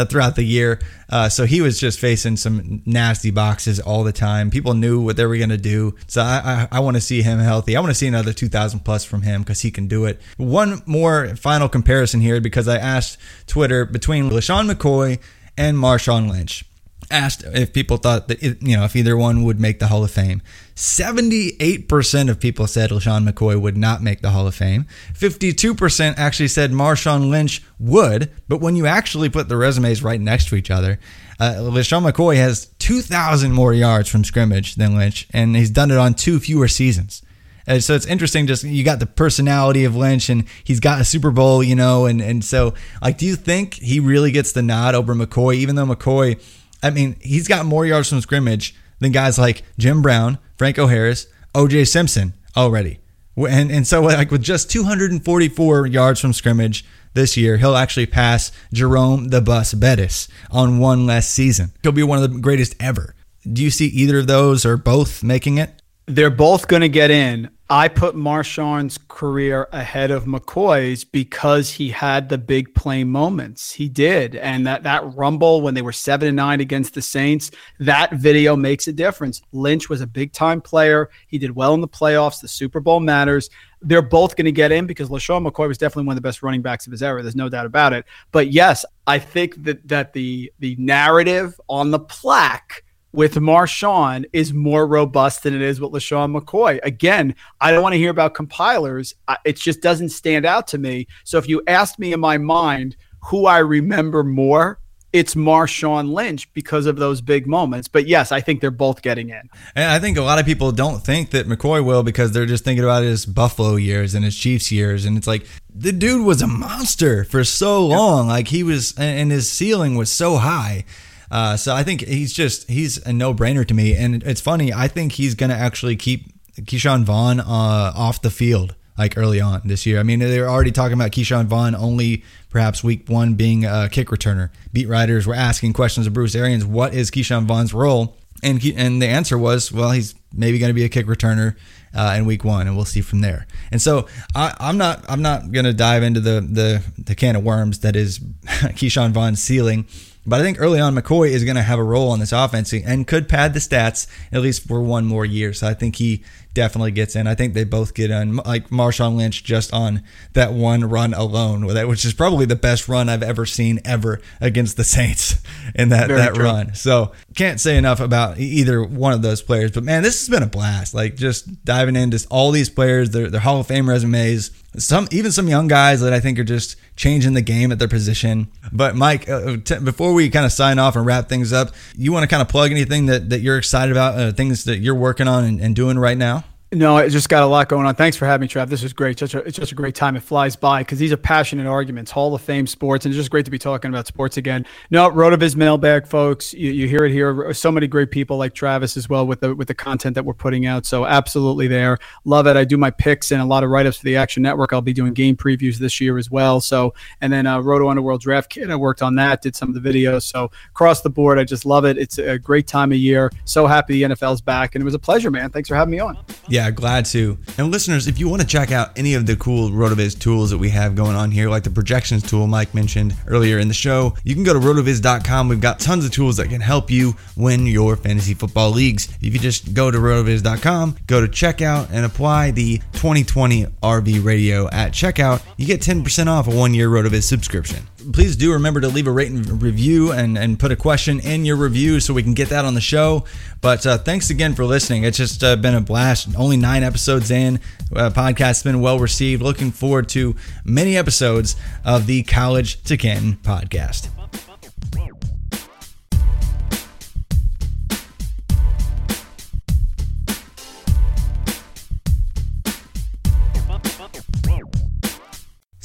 throughout the year. Uh, so he was just facing some nasty boxes all the time. People knew what they were going to do. So I, I, I want to see him healthy. I want to see another 2000 plus from him because he can do it. One more final comparison here because I asked Twitter between LeSean McCoy and Marshawn Lynch asked if people thought that it, you know if either one would make the Hall of Fame. 78% of people said LeSean McCoy would not make the Hall of Fame. 52% actually said Marshawn Lynch would, but when you actually put the resumes right next to each other, uh, LeSean McCoy has 2,000 more yards from scrimmage than Lynch, and he's done it on two fewer seasons. And so it's interesting. Just you got the personality of Lynch, and he's got a Super Bowl, you know, and and so like, do you think he really gets the nod over McCoy, even though McCoy I mean, he's got more yards from scrimmage than guys like Jim Brown, Franco Harris, OJ Simpson already. And, and so, like, with just 244 yards from scrimmage this year, he'll actually pass Jerome the Bus Bettis on one less season. He'll be one of the greatest ever. Do you see either of those or both making it? They're both going to get in. I put Marshawn's career ahead of McCoy's because he had the big play moments. He did. And that that rumble when they were 7 and 9 against the Saints, that video makes a difference. Lynch was a big time player. He did well in the playoffs. The Super Bowl matters. They're both going to get in because LeSean McCoy was definitely one of the best running backs of his era. There's no doubt about it. But yes, I think that that the the narrative on the plaque with Marshawn is more robust than it is with LeSean McCoy. Again, I don't want to hear about compilers. It just doesn't stand out to me. So if you asked me in my mind who I remember more, it's Marshawn Lynch because of those big moments. But yes, I think they're both getting in. And I think a lot of people don't think that McCoy will because they're just thinking about his Buffalo years and his Chiefs years. And it's like the dude was a monster for so long. Like he was, and his ceiling was so high. Uh, so I think he's just he's a no brainer to me, and it's funny. I think he's going to actually keep Ke'Shawn Vaughn uh, off the field like early on this year. I mean, they were already talking about Ke'Shawn Vaughn only perhaps week one being a kick returner. Beat writers were asking questions of Bruce Arians, what is Ke'Shawn Vaughn's role? And he, and the answer was, well, he's maybe going to be a kick returner uh, in week one, and we'll see from there. And so I, am not I'm not going to dive into the the the can of worms that is Ke'Shawn Vaughn's ceiling. But I think early on, McCoy is going to have a role in this offense and could pad the stats at least for one more year. So I think he definitely gets in. I think they both get in. Like Marshawn Lynch just on that one run alone, which is probably the best run I've ever seen ever against the Saints in that Very that true. run. So can't say enough about either one of those players. But man, this has been a blast. Like just diving into all these players, their, their Hall of Fame resumes. Some even some young guys that I think are just changing the game at their position. But Mike, uh, t- before we kind of sign off and wrap things up, you want to kind of plug anything that, that you're excited about, uh, things that you're working on and, and doing right now? No, it just got a lot going on. Thanks for having me, Trav. This is great. Such a, it's just a great time. It flies by because these are passionate arguments, Hall of Fame sports, and it's just great to be talking about sports again. No, Rotoviz mailbag, folks. You, you hear it here. So many great people like Travis as well with the with the content that we're putting out. So absolutely there. Love it. I do my picks and a lot of write ups for the Action Network. I'll be doing game previews this year as well. So and then uh, Roto Underworld Draft Kit. I worked on that. Did some of the videos. So across the board, I just love it. It's a great time of year. So happy the NFL's back, and it was a pleasure, man. Thanks for having me on. Yeah, glad to. And listeners, if you want to check out any of the cool RotoViz tools that we have going on here, like the projections tool Mike mentioned earlier in the show, you can go to rotoviz.com. We've got tons of tools that can help you win your fantasy football leagues. If you just go to rotoviz.com, go to checkout, and apply the 2020 RV radio at checkout, you get 10% off a one year RotoViz subscription please do remember to leave a rate and review and, and put a question in your review so we can get that on the show. But uh, thanks again for listening. It's just uh, been a blast. Only nine episodes in. Uh, podcast's been well received. Looking forward to many episodes of the College to Canton podcast.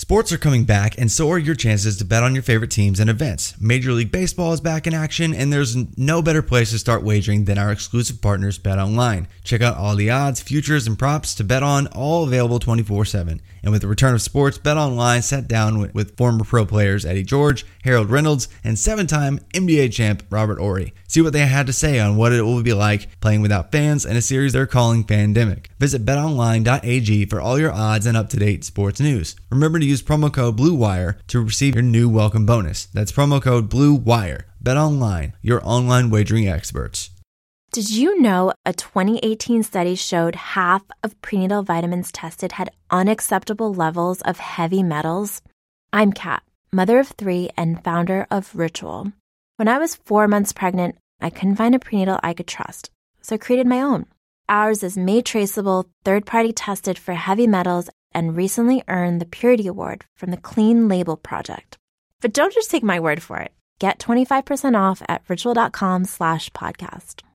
Sports are coming back, and so are your chances to bet on your favorite teams and events. Major League Baseball is back in action, and there's no better place to start wagering than our exclusive partners, Bet Online. Check out all the odds, futures, and props to bet on, all available 24 7. And with the return of sports, Bet Online sat down with, former pro players Eddie George, Harold Reynolds, and seven time NBA champ Robert Horry. See what they had to say on what it will be like playing without fans in a series they're calling Pandemic. Visit betonline.ag for all your odds and up to date sports news. Remember to use promo code BLUEWIRE to receive your new welcome bonus. That's promo code BLUEWIRE. Bet online, your online wagering experts. Did you know a 2018 study showed half of prenatal vitamins tested had unacceptable levels of heavy metals? I'm Kat, mother of three and founder of Ritual. When I was four months pregnant, I couldn't find a prenatal I could trust, so I created my own. Ours is made traceable, third party tested for heavy metals, and recently earned the Purity Award from the Clean Label Project. But don't just take my word for it. Get 25% off at ritual.com slash podcast.